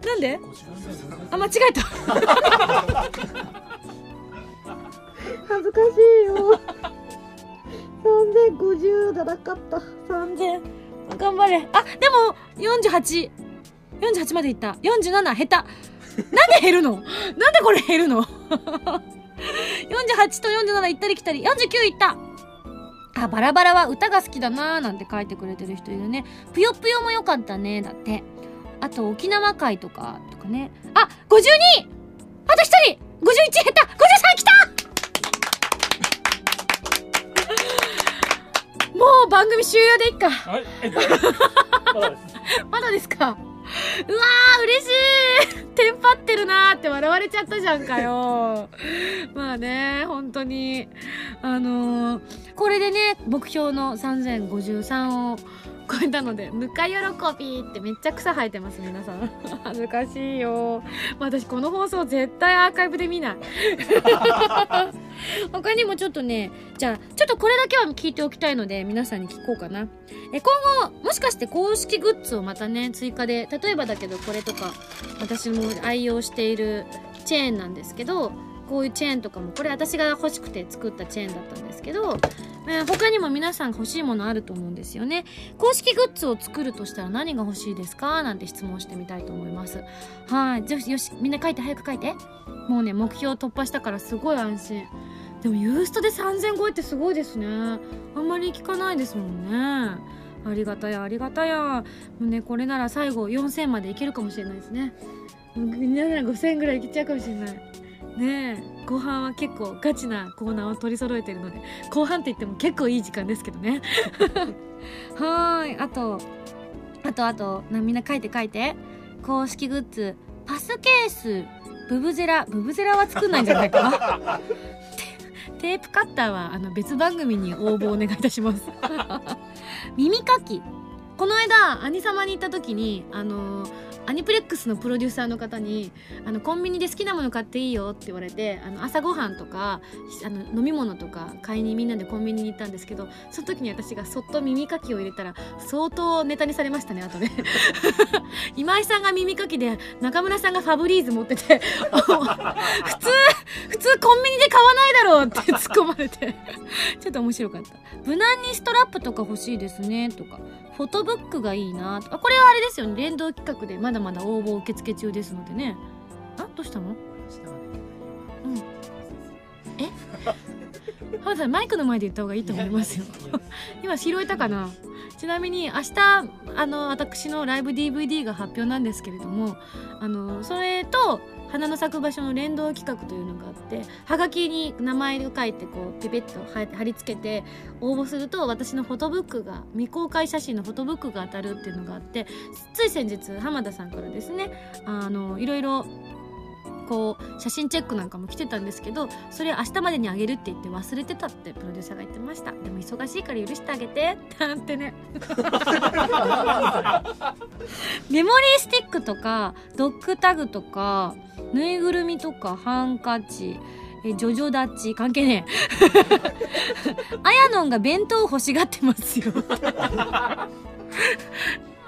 たなんで？あ間違えた [laughs] 恥ずかしいよ。3050じゃなかった。3000頑張れ。あでも48 48までいった。47下手なんで減るの？なんでこれ減るの？48と47行ったり来たり。49行った。あバラバラは歌が好きだなーなんて書いてくれてる人いるね。ぷよぷよも良かったね。だって。あと沖縄会とかとかね。あ52あと1人。51下手53来た。もう番組終了でいっか。はい。えっとまだですまだですか？うわー嬉しい。[laughs] テンパってるなーって笑われちゃったじゃんかよ。[laughs] まあね本当に。あのーこれでね目標の3053を超えたのでぬか喜びってめっちゃ草生えてます皆さん。[laughs] 恥ずかしいよ。私この放送絶対アーカイブで見ない。[laughs] 他にもちょっとねじゃあちょっとこれだけは聞いておきたいので皆さんに聞こうかな。え今後もしかして公式グッズをまたね追加で例えばだけどこれとか私も愛用しているチェーンなんですけどこういうチェーンとかもこれ私が欲しくて作ったチェーンだったんですけど、えー他にも皆さん欲しいものあると思うんですよね。公式グッズを作るとしたら何が欲しいですか？なんて質問してみたいと思います。はい。じゃあよしみんな書いて早く書いて。もうね目標突破したからすごい安心。でもユーストで3000超えってすごいですね。あんまり聞かないですもんね。ありがたやありがたや。もうねこれなら最後4000までいけるかもしれないですね。みんななら5000ぐらいいけちゃうかもしれない。ねえ後半は結構ガチなコーナーを取り揃えてるので後半って言っても結構いい時間ですけどね。[laughs] はーい。あとあとあとなみんな書いて書いて。公式グッズ。パスケース。ブブゼラ。ブブゼラは作んないんじゃないかな。[laughs] テテープカッターはあの別番組に応募お願いいたします。[laughs] 耳かき。この間兄様に行った時にあのアニプレックスのプロデューサーの方にあのコンビニで好きなもの買っていいよって言われてあの朝ごはんとかあの飲み物とか買いにみんなでコンビニに行ったんですけどその時に私がそっと耳かきを入れたら相当ネタにされましたね後で。[laughs] 今井さんが耳かきで中村さんがファブリーズ持ってて普通普通コンビニで買わないだろうって [laughs] 突っ込まれて。ちょっと面白かった。無難にストラップとか欲しいですねとかフォトブックがいいな。とあこれはあれですよね。連動企画でまだまだ応募受付中ですのでね。あどうしたの？浜田さんマイクの前で言った方がいいと思いますよ。今拾えたかな？ちなみに明日あの私のライブ DVD が発表なんですけれどもあのそれと花の咲く場所の連動企画というのがあってはがきに名前を書いてこうペペッと貼貼り付けて応募すると私のフォトブックが未公開写真のフォトブックが当たるっていうのがあってつい先日浜田さんからですねあのいろいろこう写真チェックなんかも来てたんですけどそれ明日までにあげるって言って忘れてたってプロデューサーが言ってました。でも忙しいから許してあげて。なんてね。[laughs] メモリースティックとかドッグタグとかぬいぐるみとかハンカチえジョジョダッチ関係ねえ。[laughs] あやのんが弁当欲しがってますよ。[laughs]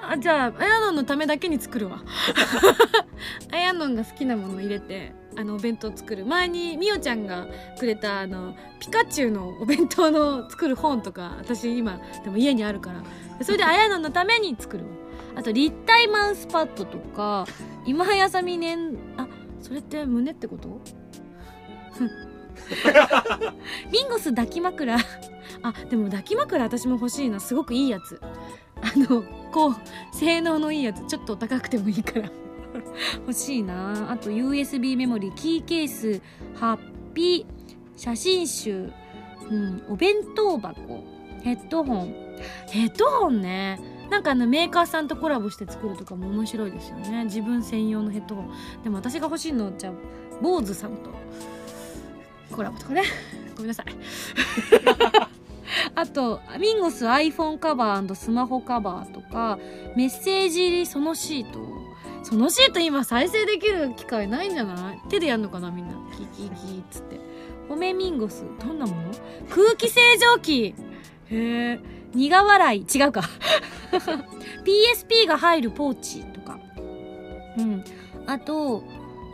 あじゃああやのんのためだけに作るわ。[laughs] あやのんが好きなものを入れてあのお弁当作る。前にみおちゃんがくれたあのピカチュウのお弁当の作る本とか私今でも家にあるから。それであやのんのために作るわ。あと立体マウスパッドとか今はやさみねんあそれって胸ってこと？ミンゴス抱き枕。あでも抱き枕私も欲しいなすごくいいやつ。あのこう性能のいいやつ。ちょっと高くてもいいから。欲しいな。あと USB メモリー。キーケースハッピー写真集、うん、お弁当箱。ヘッドホン。ヘッドホンね。なんかあのメーカーさんとコラボして作るとかも面白いですよね。自分専用のヘッドホン。でも私が欲しいのじゃあ坊主さんとコラボとかね。[laughs] ごめんなさい。[laughs] あとミンゴス iPhone カバースマホカバーとかメッセージ入りそのシート。そのシート今再生できる機会ないんじゃない？手でやんのかなみんな。キキキっつって。褒めミンゴスどんなもの？空気清浄機。へえ。苦笑い違うか。[laughs] PSP が入るポーチとか。うん。あと、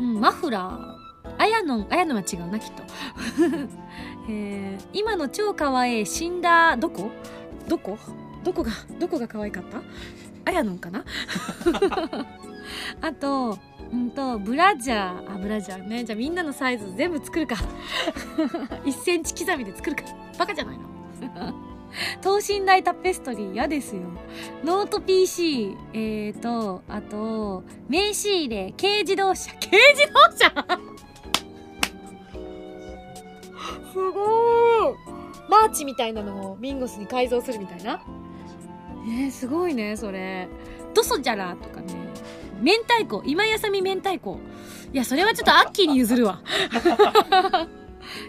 うん、マフラー。あやのんあやのんは違うなきっと。[laughs] えー。今の超可愛いい死んだどこ？どこ？どこがどこが可愛かった？あやのんかな？[laughs] あとうんとブラジャー。あブラジャーね。じゃあみんなのサイズ全部作るか。1センチ刻みで作るか。バカじゃないの？[laughs] 等身大タペストリー嫌ですよ。ノート PC えーとあと名刺入れ軽自動車。軽自動車？[laughs] [laughs] すごい。マーチみたいなのをミンゴスに改造するみたいな？えー、すごいねそれ。ドソジャラとかね。明太子。今やさみ明太子。いやそれはちょっとアッキーに譲るわ。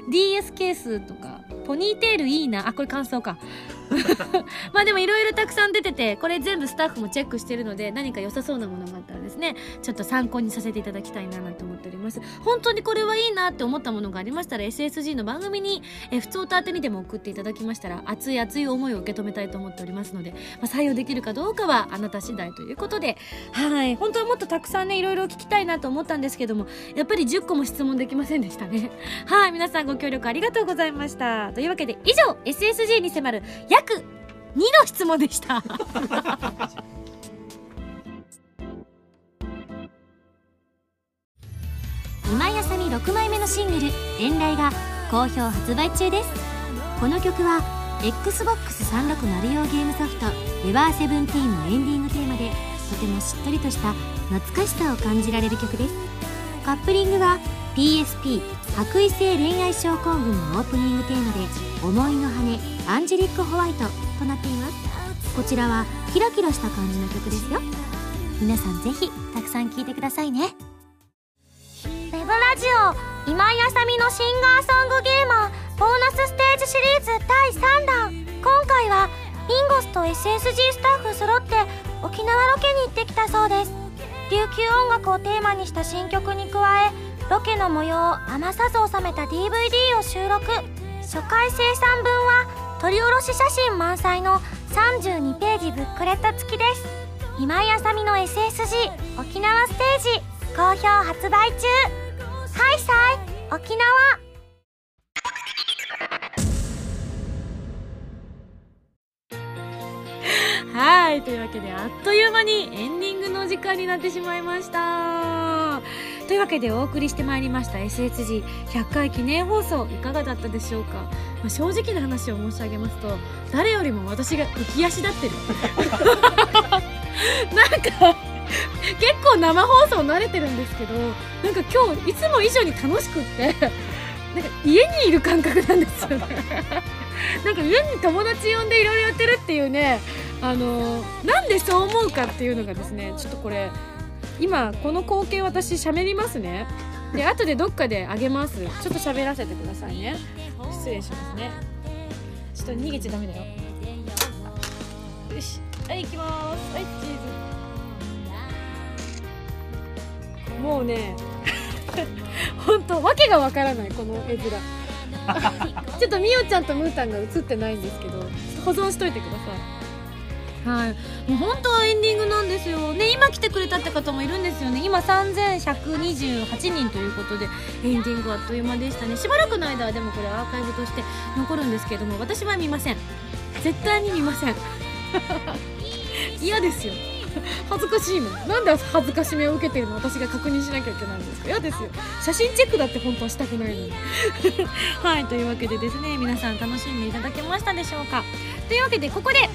DS ケースとかポニーテールいいな。あこれ感想か。[laughs] まあでもいろいろたくさん出ててこれ全部スタッフもチェックしてるので何か良さそうなものがあったらですねちょっと参考にさせていただきたいななんて思っております。本当にこれはいいなって思ったものがありましたら SSG の番組に、え普通歌宛てにでも送っていただきましたら熱い熱い思いを受け止めたいと思っておりますので、まあ、採用できるかどうかはあなた次第ということではい。本当はもっとたくさんねいろいろ聞きたいなと思ったんですけどもやっぱり10個も質問できませんでしたね。はい。皆さんご協力ありがとうございました。というわけで以上 SSG に迫る約2の質問でした。[laughs] 今井あさみ6枚目のシングル「遠雷」が好評発売中です。この曲は XBOX360 用ゲームソフト「エヴァーセブンティーン」のエンディングテーマでとてもしっとりとした懐かしさを感じられる曲です。カップリングは PSP 白衣性恋愛症候群のオープニングテーマで「思いの羽アンジェリック・ホワイト」となっています。こちらはキラキラした感じの曲ですよ。皆さんぜひたくさん聴いてくださいね。ウェブラジオ今井あさみのシンガーソングゲーマーボーナスステージシリーズ第3弾。今回はミンゴスと SSG スタッフ揃って沖縄ロケに行ってきたそうです。琉球音楽をテーマにした新曲に加えロケの模様を余さず収めた DVD を収録。初回生産分は撮り下ろし写真満載の32ページブックレット付きです。今井あさみの SSG 沖縄ステージ好評発売中。ハイサイ沖縄。はいというわけであっという間にエンディングの時間になってしまいました。というわけでお送りしてまいりました SSG100 回記念放送いかがだったでしょうか、まあ、正直な話を申し上げますと誰よりも私が浮き足立ってる。[laughs] なんか結構生放送慣れてるんですけどなんか今日いつも以上に楽しくってなんか家にいる感覚なんですよね。[laughs] なんか家に友達呼んでいろいろやってるっていうねあのなんでそう思うかっていうのがですねちょっとこれ今この光景私喋りますね。で後でどっかであげます。ちょっと喋らせてくださいね。失礼しますね。ちょっと逃げちゃダメだよ。よし。はい行きます。はいチーズ。もうね [laughs] 本当わけがわからないこの絵面。[laughs] ちょっとみおちゃんとムータンが映ってないんですけど保存しといてくださいはい、もう本当はエンディングなんですよ。ね今来てくれたって方もいるんですよね。今3128人ということでエンディングあっという間でしたね。しばらくの間はでもこれアーカイブとして残るんですけれども私は見ません。絶対に見ません。[laughs] 嫌ですよ。恥ずかしいもん。なんで恥ずかしめを受けてるの？私が確認しなきゃいけないんですか？嫌ですよ。写真チェックだって本当はしたくないのに。[laughs] はい。というわけでですね皆さん楽しんでいただけましたでしょうか？というわけでここで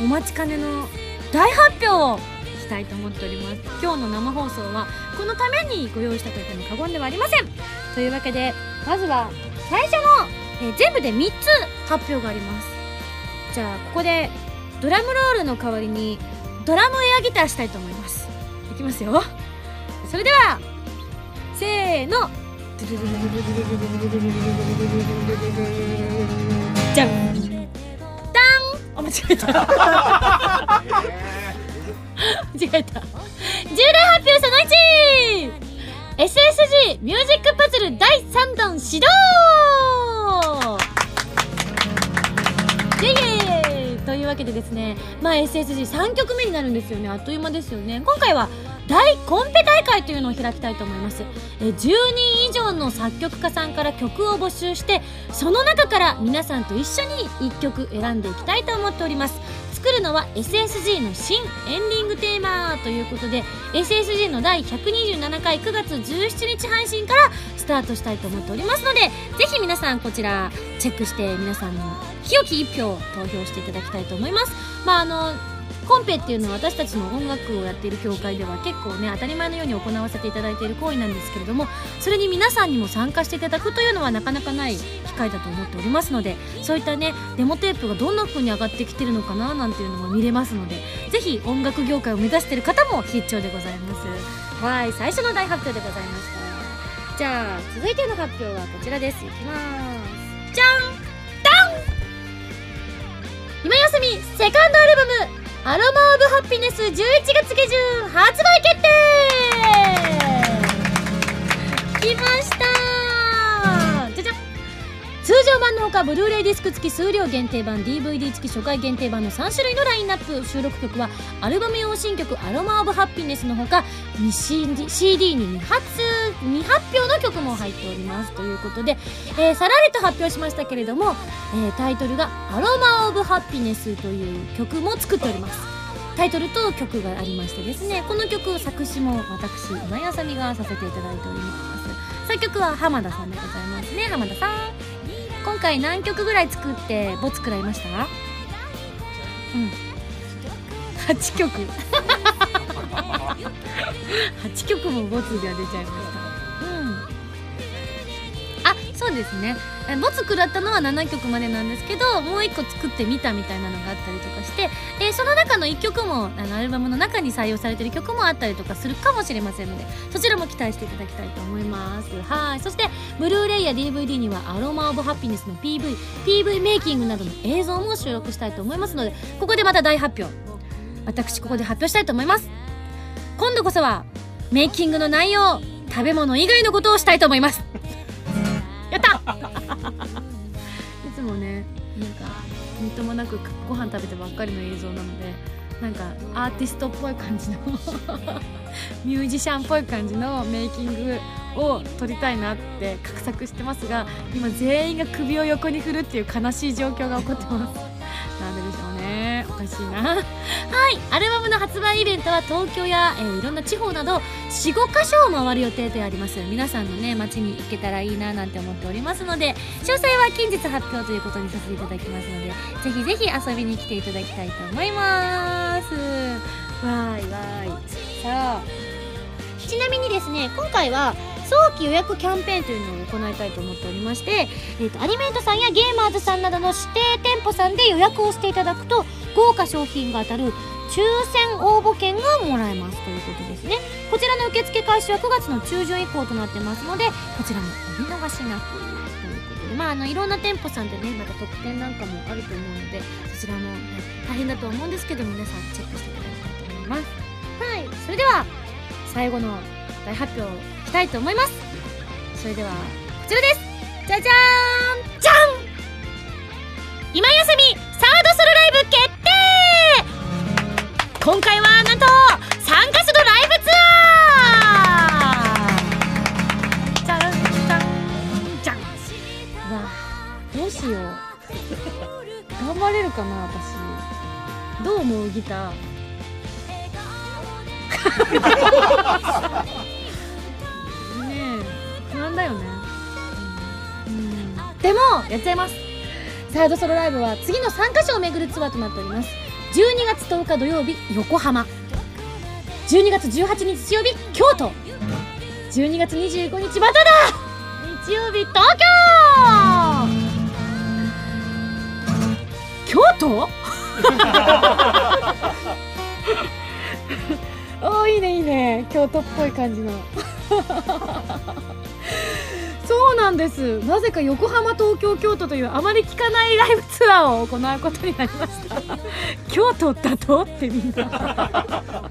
お待ちかねの大発表をしたいと思っております。今日の生放送はこのためにご用意したと言っても過言ではありません。というわけでまずは最初の、えー全部で3つ発表があります。じゃあここでドラムロールの代わりにドラムエアギターしたいと思います。いきますよ。それではせーの。じゃん。あ間違えた。[laughs] 間違えた。重大発表その 1SSG ミュージックパズル第3弾始動。イエイイというわけでですね、まあ、SSG3 曲目になるんですよね。あっという間ですよね。今回は大コンペ大会というのを開きたいと思います。え10人以上の作曲家さんから曲を募集してその中から皆さんと一緒に1曲選んでいきたいと思っております。作るのは SSG の新エンディングテーマということで SSG の第127回9月17日配信からスタートしたいと思っておりますのでぜひ皆さんこちらチェックして皆さんの清き一票を投票していただきたいと思います。まああのコンペっていうのは私たちの音楽をやっている協会では結構ね当たり前のように行わせていただいている行為なんですけれどもそれに皆さんにも参加していただくというのはなかなかない機会だと思っておりますのでそういったねデモテープがどんな風に上がってきてるのかななんていうのも見れますのでぜひ音楽業界を目指している方も必聴でございます。はい最初の大発表でございましたじゃあ続いての発表はこちらです。いきます。じゃん。ダン。今休みセカンドアルバム「アロマ・オブ・ハピネス」11月下旬発売決定来ましたじゃじゃ通常版のほかブルーレイディスク付き数量限定版 DVD 付き初回限定版の3種類のラインナップ収録曲はアルバム用新曲「アロマ・オブ・ハッピネス」のほか CD, に未発未発表の曲も入っておりますということで、えーさらりと発表しましたけれども、えータイトルが「アロマ・オブ・ハッピネス」という曲も作っております。タイトルと曲がありましてですねこの曲作詞も私今井あさみがさせていただいております。作曲は浜田さんでございますね。浜田さん今回何曲ぐらい作ってボツ食らいました？うん。8曲。8曲もボツが出ちゃいました。そうですね。えボツ食らったのは7曲までなんですけどもう1個作ってみたみたいなのがあったりとかして、えーその中の1曲もあのアルバムの中に採用されてる曲もあったりとかするかもしれませんのでそちらも期待していただきたいと思います。はい。そしてブルーレイや DVD には「アロマ・オブ・ハピネス」の PV PV メイキングなどの映像も収録したいと思いますのでここでまた大発表。私ここで発表したいと思います。今度こそはメイキングの内容食べ物以外のことをしたいと思います。やった。[laughs] いつもねなんかみっともなくご飯食べてばっかりの映像なのでなんかアーティストっぽい感じの [laughs] ミュージシャンっぽい感じのメイキングを撮りたいなって画策してますが今全員が首を横に振るっていう悲しい状況が起こってます。おかしいな。はい。アルバムの発売イベントは東京や、えーいろんな地方など45カ所を回る予定であります。皆さんのね街に行けたらいいななんて思っておりますので詳細は近日発表ということにさせていただきますのでぜひぜひ遊びに来ていただきたいと思います。わーいわーい。さあ。ちなみにですね今回は早期予約キャンペーンというのを行いたいと思っておりまして、えー、とアニメントさんやゲーマーズさんなどの指定店舗さんで予約をしていただくと豪華商品が当たる抽選応募券がもらえますということですね。こちらの受付開始は9月の中旬以降となってますのでこちらもお見逃しなくということでまああのいろんな店舗さんでねまた特典なんかもあると思うのでそちらも、ね、大変だと思うんですけど皆さんチェックしていただきたいと思います。はい。それでは最後の大発表きたいと思います。それではこちらです。サードソロライブは次の3カ所を巡るツアーとなっております。12月10日土曜日横浜。12月18日日曜日京都。12月25日まただ。日曜日東京。京都？[laughs] おーいいねいいね。京都っぽい感じの。なんです。なぜか横浜東京京都というあまり聞かないライブツアーを行うことになりました。京都だと？ってみんな。[laughs]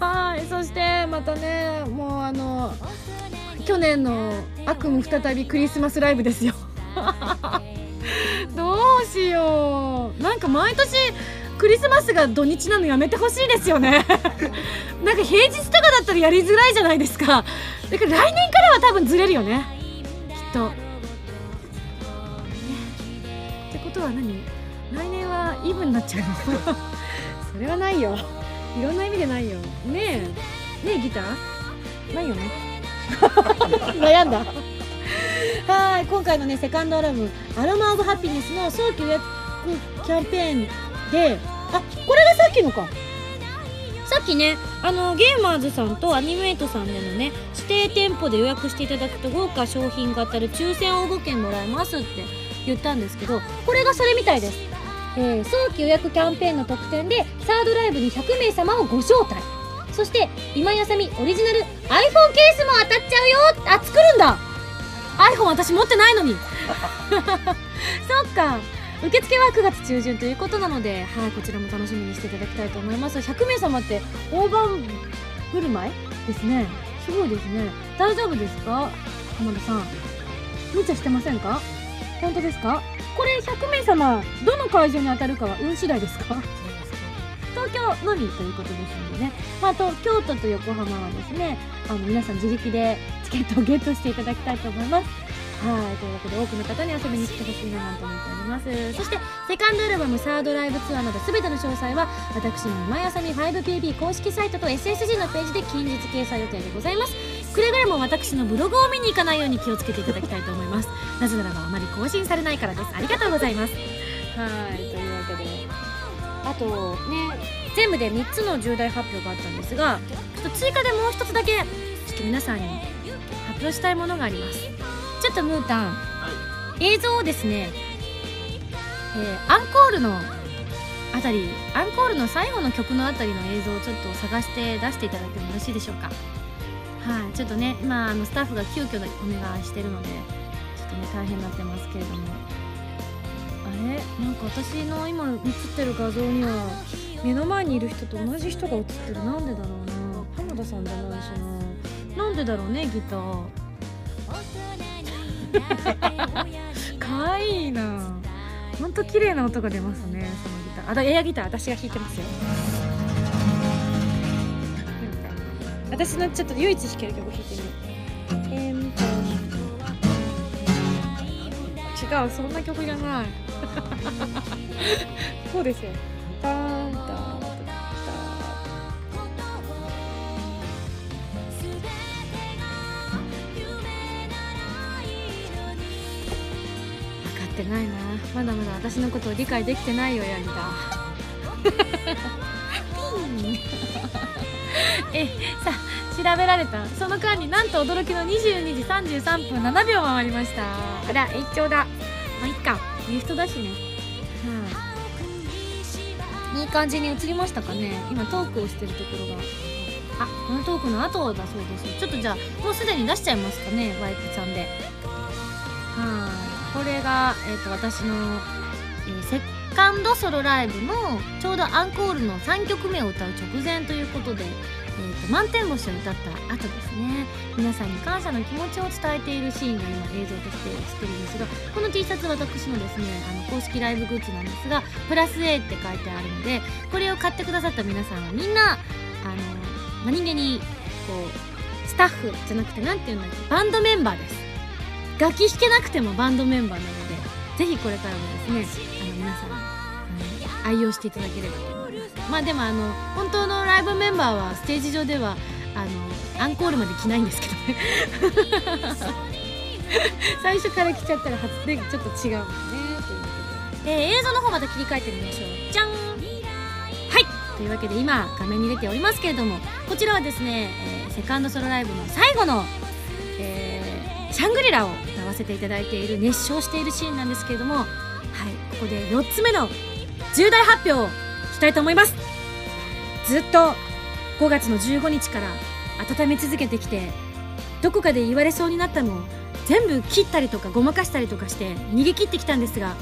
はいそしてまたねもうあの去年の悪夢再びクリスマスライブですよ。[laughs] どうしよう。なんか毎年クリスマスが土日なのやめてほしいですよね。[laughs] なんか平日とかだったらやりづらいじゃないですか。だから来年からは多分ずれるよね。は何？来年はイブになっちゃうの？[laughs] それはないよ。いろんな意味でないよ。ねえ。ねえギター？ないよね。[laughs] 悩んだ。はい今回のねセカンドアルバム「アロマ・オブ・ハピネス」の早期予約キャンペーンであこれがさっきのか。さっきねあのゲーマーズさんとアニメイトさんでのね指定店舗で予約していただくと豪華商品が当たる抽選応募券もらえますって言ったんですけどこれがそれみたいです、えー早期予約キャンペーンの特典でサードライブに100名様をご招待。そして今やさみオリジナル iPhone ケースも当たっちゃうよあ作るんだ。iPhone 私持ってないのに。[laughs] そっか。受付は9月中旬ということなので、はい、こちらも楽しみにしていただきたいと思います。100名様って大盤振る舞いですね。すごいですね。大丈夫ですか？浜田さん。無茶してませんか？本当ですか？これ100名様どの会場に当たるかは運次第ですか？東京のみということですのでね、まあ、と京都と横浜はですねあの皆さん自力でチケットをゲットしていただきたいと思います。はいというわけで多くの方に遊びに来てほしいななんて思っております。そしてセカンドアルバムサードライブツアーなど全ての詳細は私の毎朝に 5PB 公式サイトと SSG のページで近日掲載予定でございます。くれぐれも私のブログを見に行かないように気をつけていただきたいと思います。[laughs] なぜならばあまり更新されないからです。ありがとうございます。はい。というわけで。あとね全部で3つの重大発表があったんですがちょっと追加でもう一つだけちょっと皆さんに発表したいものがあります。ちょっとムータン、映像をですね、えーアンコールのあたりアンコールの最後の曲のあたりの映像をちょっと探して出していただいてもよろしいでしょうかはいちょっとね今ああのスタッフが急遽でお願いしてるのでちょっとね大変になってますけれどもあれ？なんか私の今映ってる画像には目の前にいる人と同じ人が映ってる？なんでだろうな浜田さんじゃないしななんでだろうねギター。かわいいな。ほんと綺麗な音が出ますねそのギター。あだエアギター私が弾いてますよ。私のちょっと唯一弾ける曲弾いてみる違うそんな曲じゃない。[laughs] こうですよ。ターンターンタ分かってないな。まだまだ私のことを理解できてないよヤギだピン [laughs] えさあ調べられた。その間になんと驚きの22時33分7秒回りました。あら延長だ。まあいっか。リフトだしね。はい。いい感じに映りましたかね。今トークをしてるところが。あこのトークの後だそうです。ちょっとじゃあもうすでに出しちゃいますかねワイプさんで。はい。これが、えー、と私の、えーセカンドソロライブのちょうどアンコールの3曲目を歌う直前ということで、えー、と満天星を歌った後ですね。皆さんに感謝の気持ちを伝えているシーンが今映像として映ってるんですがこの T シャツ私のですねあの公式ライブグッズなんですがプラス A って書いてあるのでこれを買ってくださった皆さんはみんなあの何気にこうスタッフじゃなくて何て言うんだっけバンドメンバーです。楽器弾けなくてもバンドメンバーなのでぜひこれからもですね愛用していただければと。思いますまあでもあの本当のライブメンバーはステージ上ではあのアンコールまで着ないんですけどね。[laughs] 最初から着ちゃったら初でちょっと違うもんねということで、えー映像の方また切り替えてみましょう。じゃん。はい。というわけで今画面に出ておりますけれどもこちらはですね、えーセカンドソロライブの最後の、えーシャングリラを歌わせていただいている熱唱しているシーンなんですけれどもはい。ここで4つ目の重大発表をしたいと思います。ずっと5月の15日から温め続けてきてどこかで言われそうになったのを全部切ったりとかごまかしたりとかして逃げ切ってきたんですが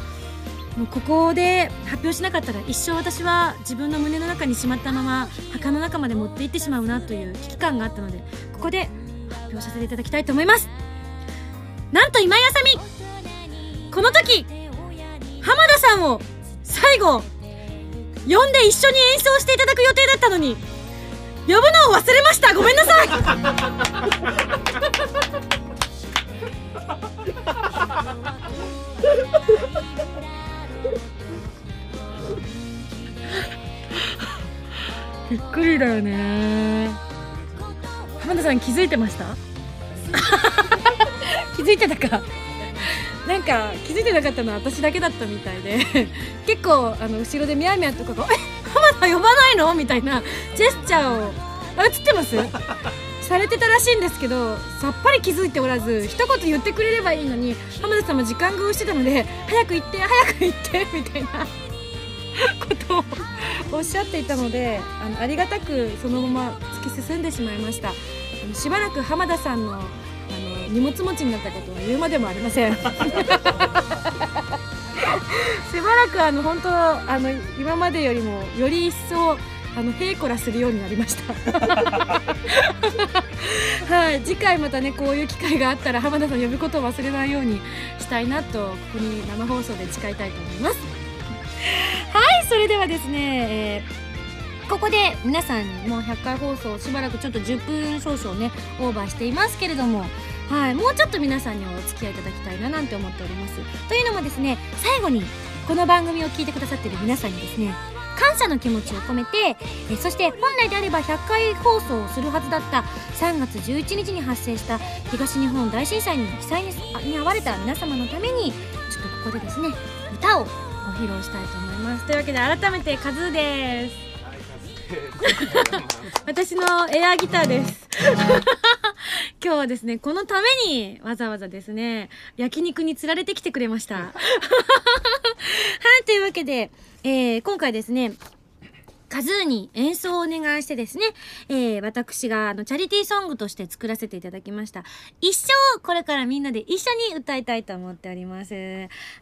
もうここで発表しなかったら一生私は自分の胸の中にしまったまま墓の中まで持って行ってしまうなという危機感があったのでここで発表させていただきたいと思います。なんと今井あさみこの時浜田さんを最後呼んで一緒に演奏していただく予定だったのに呼ぶのを忘れました。ごめんなさい。びっくりだよね。浜田さん気づいてました？[laughs] 気づいてたか。なんか気づいてなかったのは私だけだったみたいで。[laughs] 結構あの後ろでミャーミャーとかが「え浜田呼ばないの?」みたいなジェスチャーをあ映ってます？[laughs] されてたらしいんですけどさっぱり気づいておらず一言言ってくれればいいのに浜田さんも時間が押してたので「早く行って早く行って」みたいなことをおっしゃっていたのであのありがたくそのまま突き進んでしまいました。しばらく浜田さんの荷物持ちになったことは言うまでもありません。[laughs] しばばらくあの本当あの今までよりもより一層あのヘイコラするようになりました。[laughs] はい。次回またねこういう機会があったら浜田さん呼ぶことを忘れないようにしたいなとここに生放送で誓いたいと思います。はい。それではですね、えーここで皆さんもう100回放送しばらくちょっと10分少々ねオーバーしていますけれどもはい、もうちょっと皆さんにはお付き合いいただきたいななんて思っております。というのもですね最後にこの番組を聞いてくださってる皆さんにですね感謝の気持ちを込めてえそして本来であれば100回放送をするはずだった3月11日に発生した東日本大震災に被災にに遭われた皆様のためにちょっとここでですね歌をご披露したいと思います。というわけで改めてカズーです。私のエアギターです [laughs] 今日はですねこのためにわざわざですね焼肉に釣られてきてくれました [laughs] はいというわけで、えー今回ですねカズーに演奏をお願いしてですね、えー私があのチャリティーソングとして作らせていただきました。一生これからみんなで一緒に歌いたいと思っております。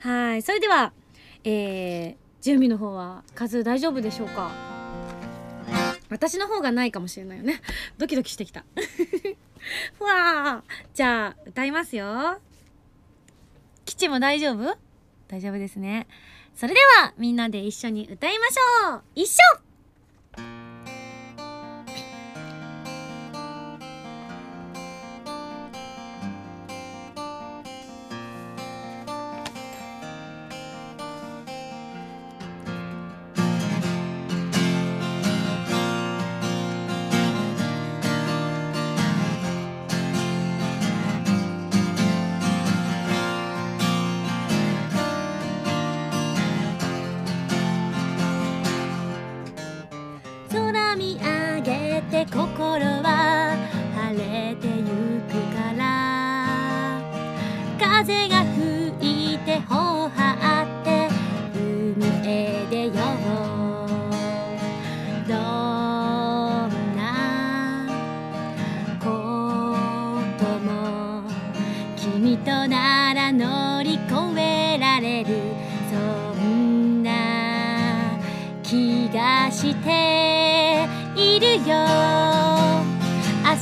はい。それでは、えー準備の方はカズー大丈夫でしょうか？私の方がないかもしれないよね。[laughs] ドキドキしてきた。[laughs] ふわーじゃあ、歌いますよ。基地も大丈夫？大丈夫ですね。それでは、みんなで一緒に歌いましょう一緒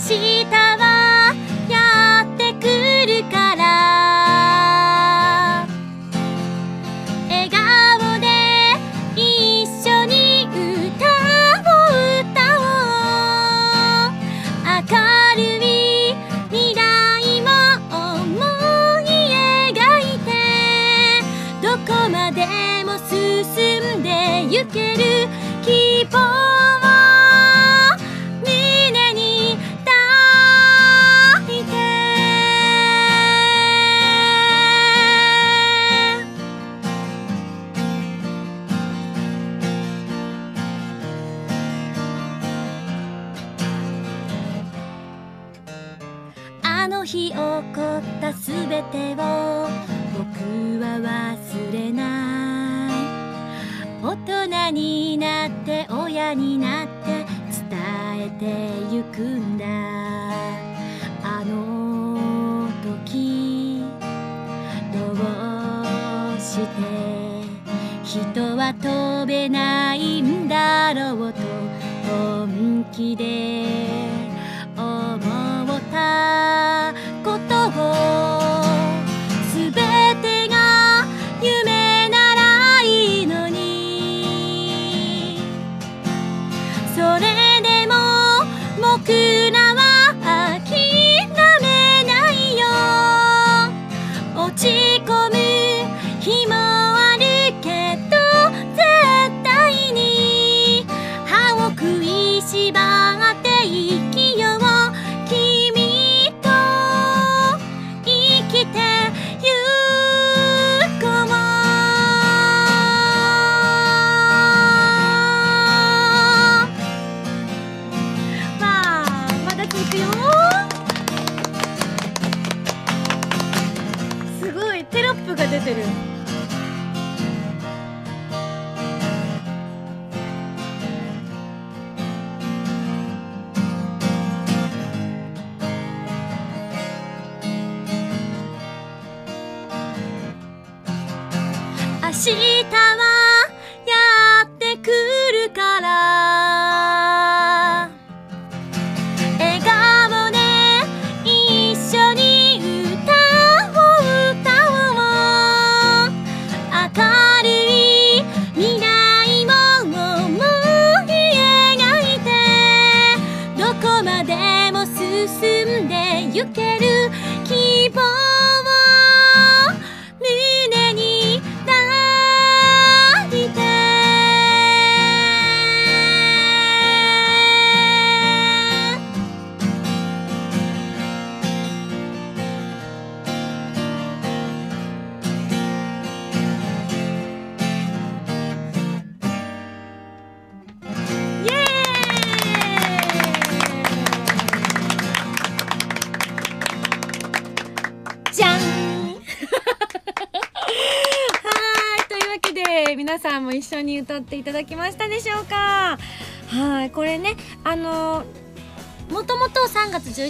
した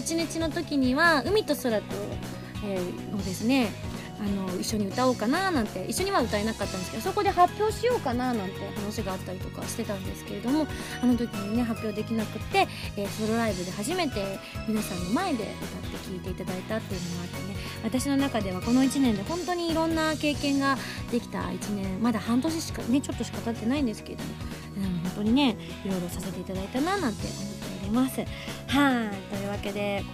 11日の時には「海と空と」えーをですねあの一緒に歌おうかななんて一緒には歌えなかったんですけどそこで発表しようかななんて話があったりとかしてたんですけれどもあの時にね発表できなくて、えーソロライブで初めて皆さんの前で歌って聴いていただいたっていうのがあってね私の中ではこの1年で本当にいろんな経験ができた1年まだ半年しかねちょっとしか経ってないんですけれどもあの本当にねいろいろさせていただいたななんて思っております。はいわけで、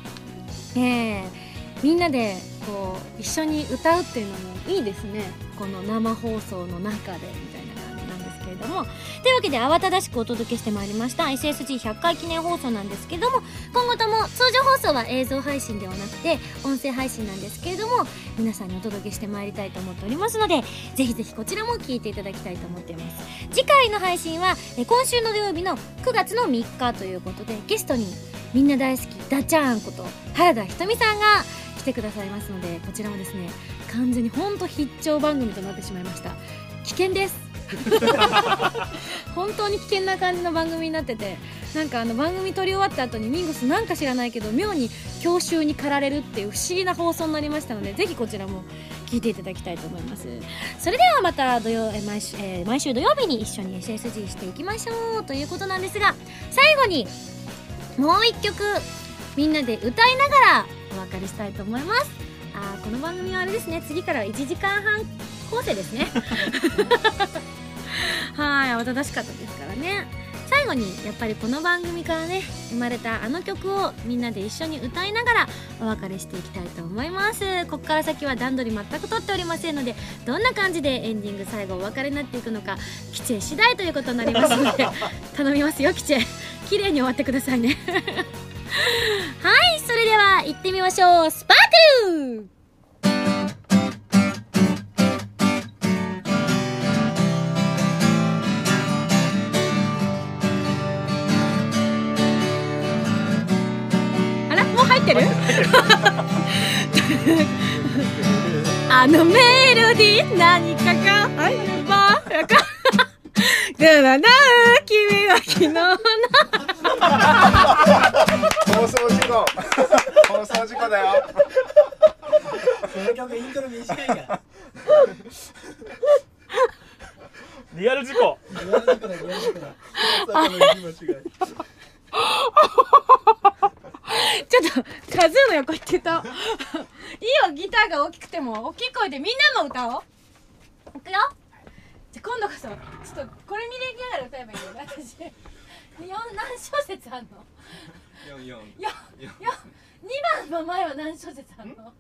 えーみんなでこう一緒に歌うっていうのもいいですね。この生放送の中でみたいな感じなんですけれども。というわけで慌ただしくお届けしてまいりました。SSG100 回記念放送なんですけれども今後とも通常放送は映像配信ではなくて音声配信なんですけれども皆さんにお届けしてまいりたいと思っておりますのでぜひぜひこちらも聞いていただきたいと思っています。次回の配信は今週の土曜日の9月の3日ということでゲストにみんな大好きダチャーンこと原田ひとみさんが来てくださいますのでこちらもですね完全にほんと必聴番組となってしまいました。危険です。[laughs] 本当に危険な感じの番組になっててなんかあの番組撮り終わった後にミンゴスなんか知らないけど妙に郷愁に駆られるっていう不思議な放送になりましたのでぜひこちらも聞いていただきたいと思います。それではまた土曜え毎週,、えー毎週土曜日に一緒に SSG していきましょうということなんですが最後にもう一曲みんなで歌いながらお別れしたいと思います。あこの番組はあれですね。次から1時間半構成ですね。[laughs] はい慌ただしかったですからね。最後にやっぱりこの番組からね生まれたあの曲をみんなで一緒に歌いながらお別れしていきたいと思います。ここから先は段取り全く取っておりませんのでどんな感じでエンディング最後お別れになっていくのかキチェ次第ということになりますので頼みますよキチェ綺麗に終わってくださいね。[laughs] はいそれでは行ってみましょう。スパークルあらもう入ってる？[laughs] あのメロディー何かが入ればだらだ君は昨日の放送事故放送事故だよこの曲イントロ短いからリアル事故。リアル事故。だリアル事故。だまさかの言い間違いちょっとカズーの横行ってた。[laughs] いいよギターが大きくても。大きい声でみんなも歌おういくよ。じゃあ今度こそちょっとこれ見れながら歌えばいいよ私。よ何小節あんの？四四。よよ2番の前は何小節あんの？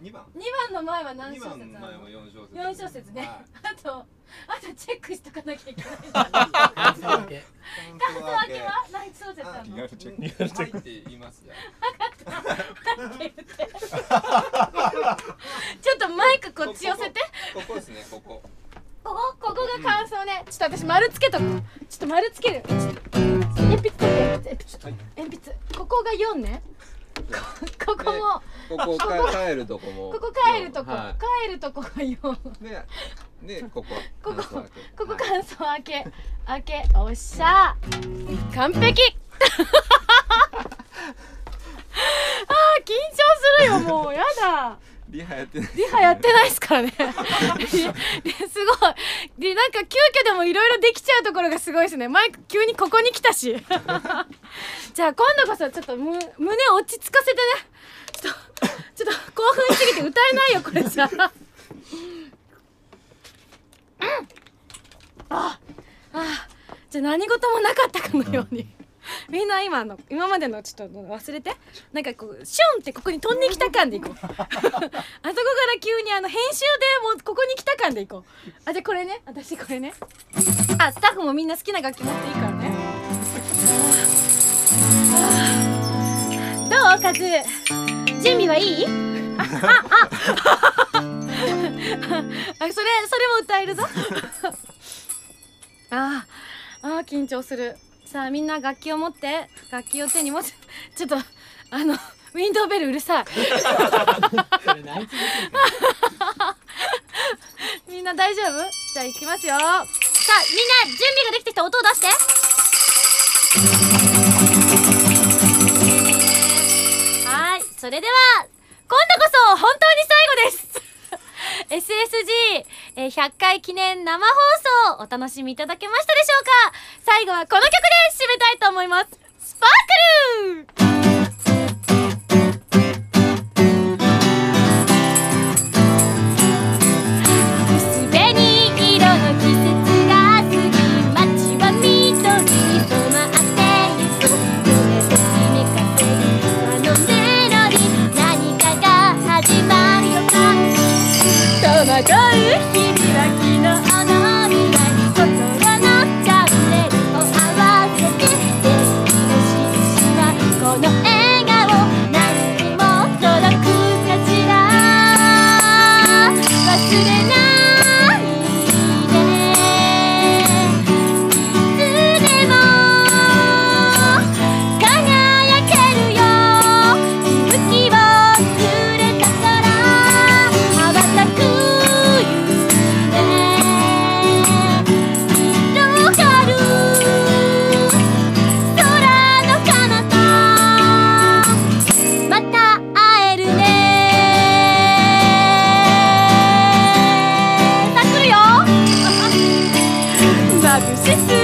二番？2番の前は何二小節あんの？番の前は四小節4小節ね。はいあとあとチェックしとかなきゃいけないけ。は何小節あんの？リアルチェックリアルチェック。はいって言いますじゃって言って。[laughs] ちょっとマイクこっち寄せて。あここですねここここここが感想ね、ちょっと私丸つけとくちょっと丸つける。鉛筆鉛筆はい鉛筆。ここが4ね。ここも。ここか帰るとこも。ここ帰るとこ、は帰るとこが4い、ででここ。ここ。感想明け。ここはい感想開け。開け。おっしゃ。完璧。[laughs] あー緊張するよもう。やだリハやってないリハやってないですからね。ですごい。で、なんか急遽でもいろいろできちゃうところがすごいですね。マイク急にここに来たし。[laughs] じゃあ今度こそちょっとむ胸落ち着かせてね。ちょっと、ちょっと興奮しすぎて歌えないよ、これじゃ。うん。あ、あ、じゃあ何事もなかったかのように。[laughs] みんな今の今までのちょっと忘れて。なんかこうシュンってここに飛んできた感でいこう。[laughs] あそこから急にあの編集でもうここに来た感でいこう。あじゃあこれね。私これね。あスタッフもみんな好きな楽器持っていいからね。どうカズ？準備はいい？あああ。あそれそれも歌えるぞ。あああ緊張するさあみんな楽器を持って楽器を手に持つ [laughs] ちょっとあのウィンドウベルうるさい。みんな大丈夫？じゃあ行きますよ。さあみんな準備ができてきた音を出して。はいそれでは今度こそ本当に最後です。SSG100 回記念生放送お楽しみいただけましたでしょうか？最後はこの曲で締めたいと思います。スパークル you, sister.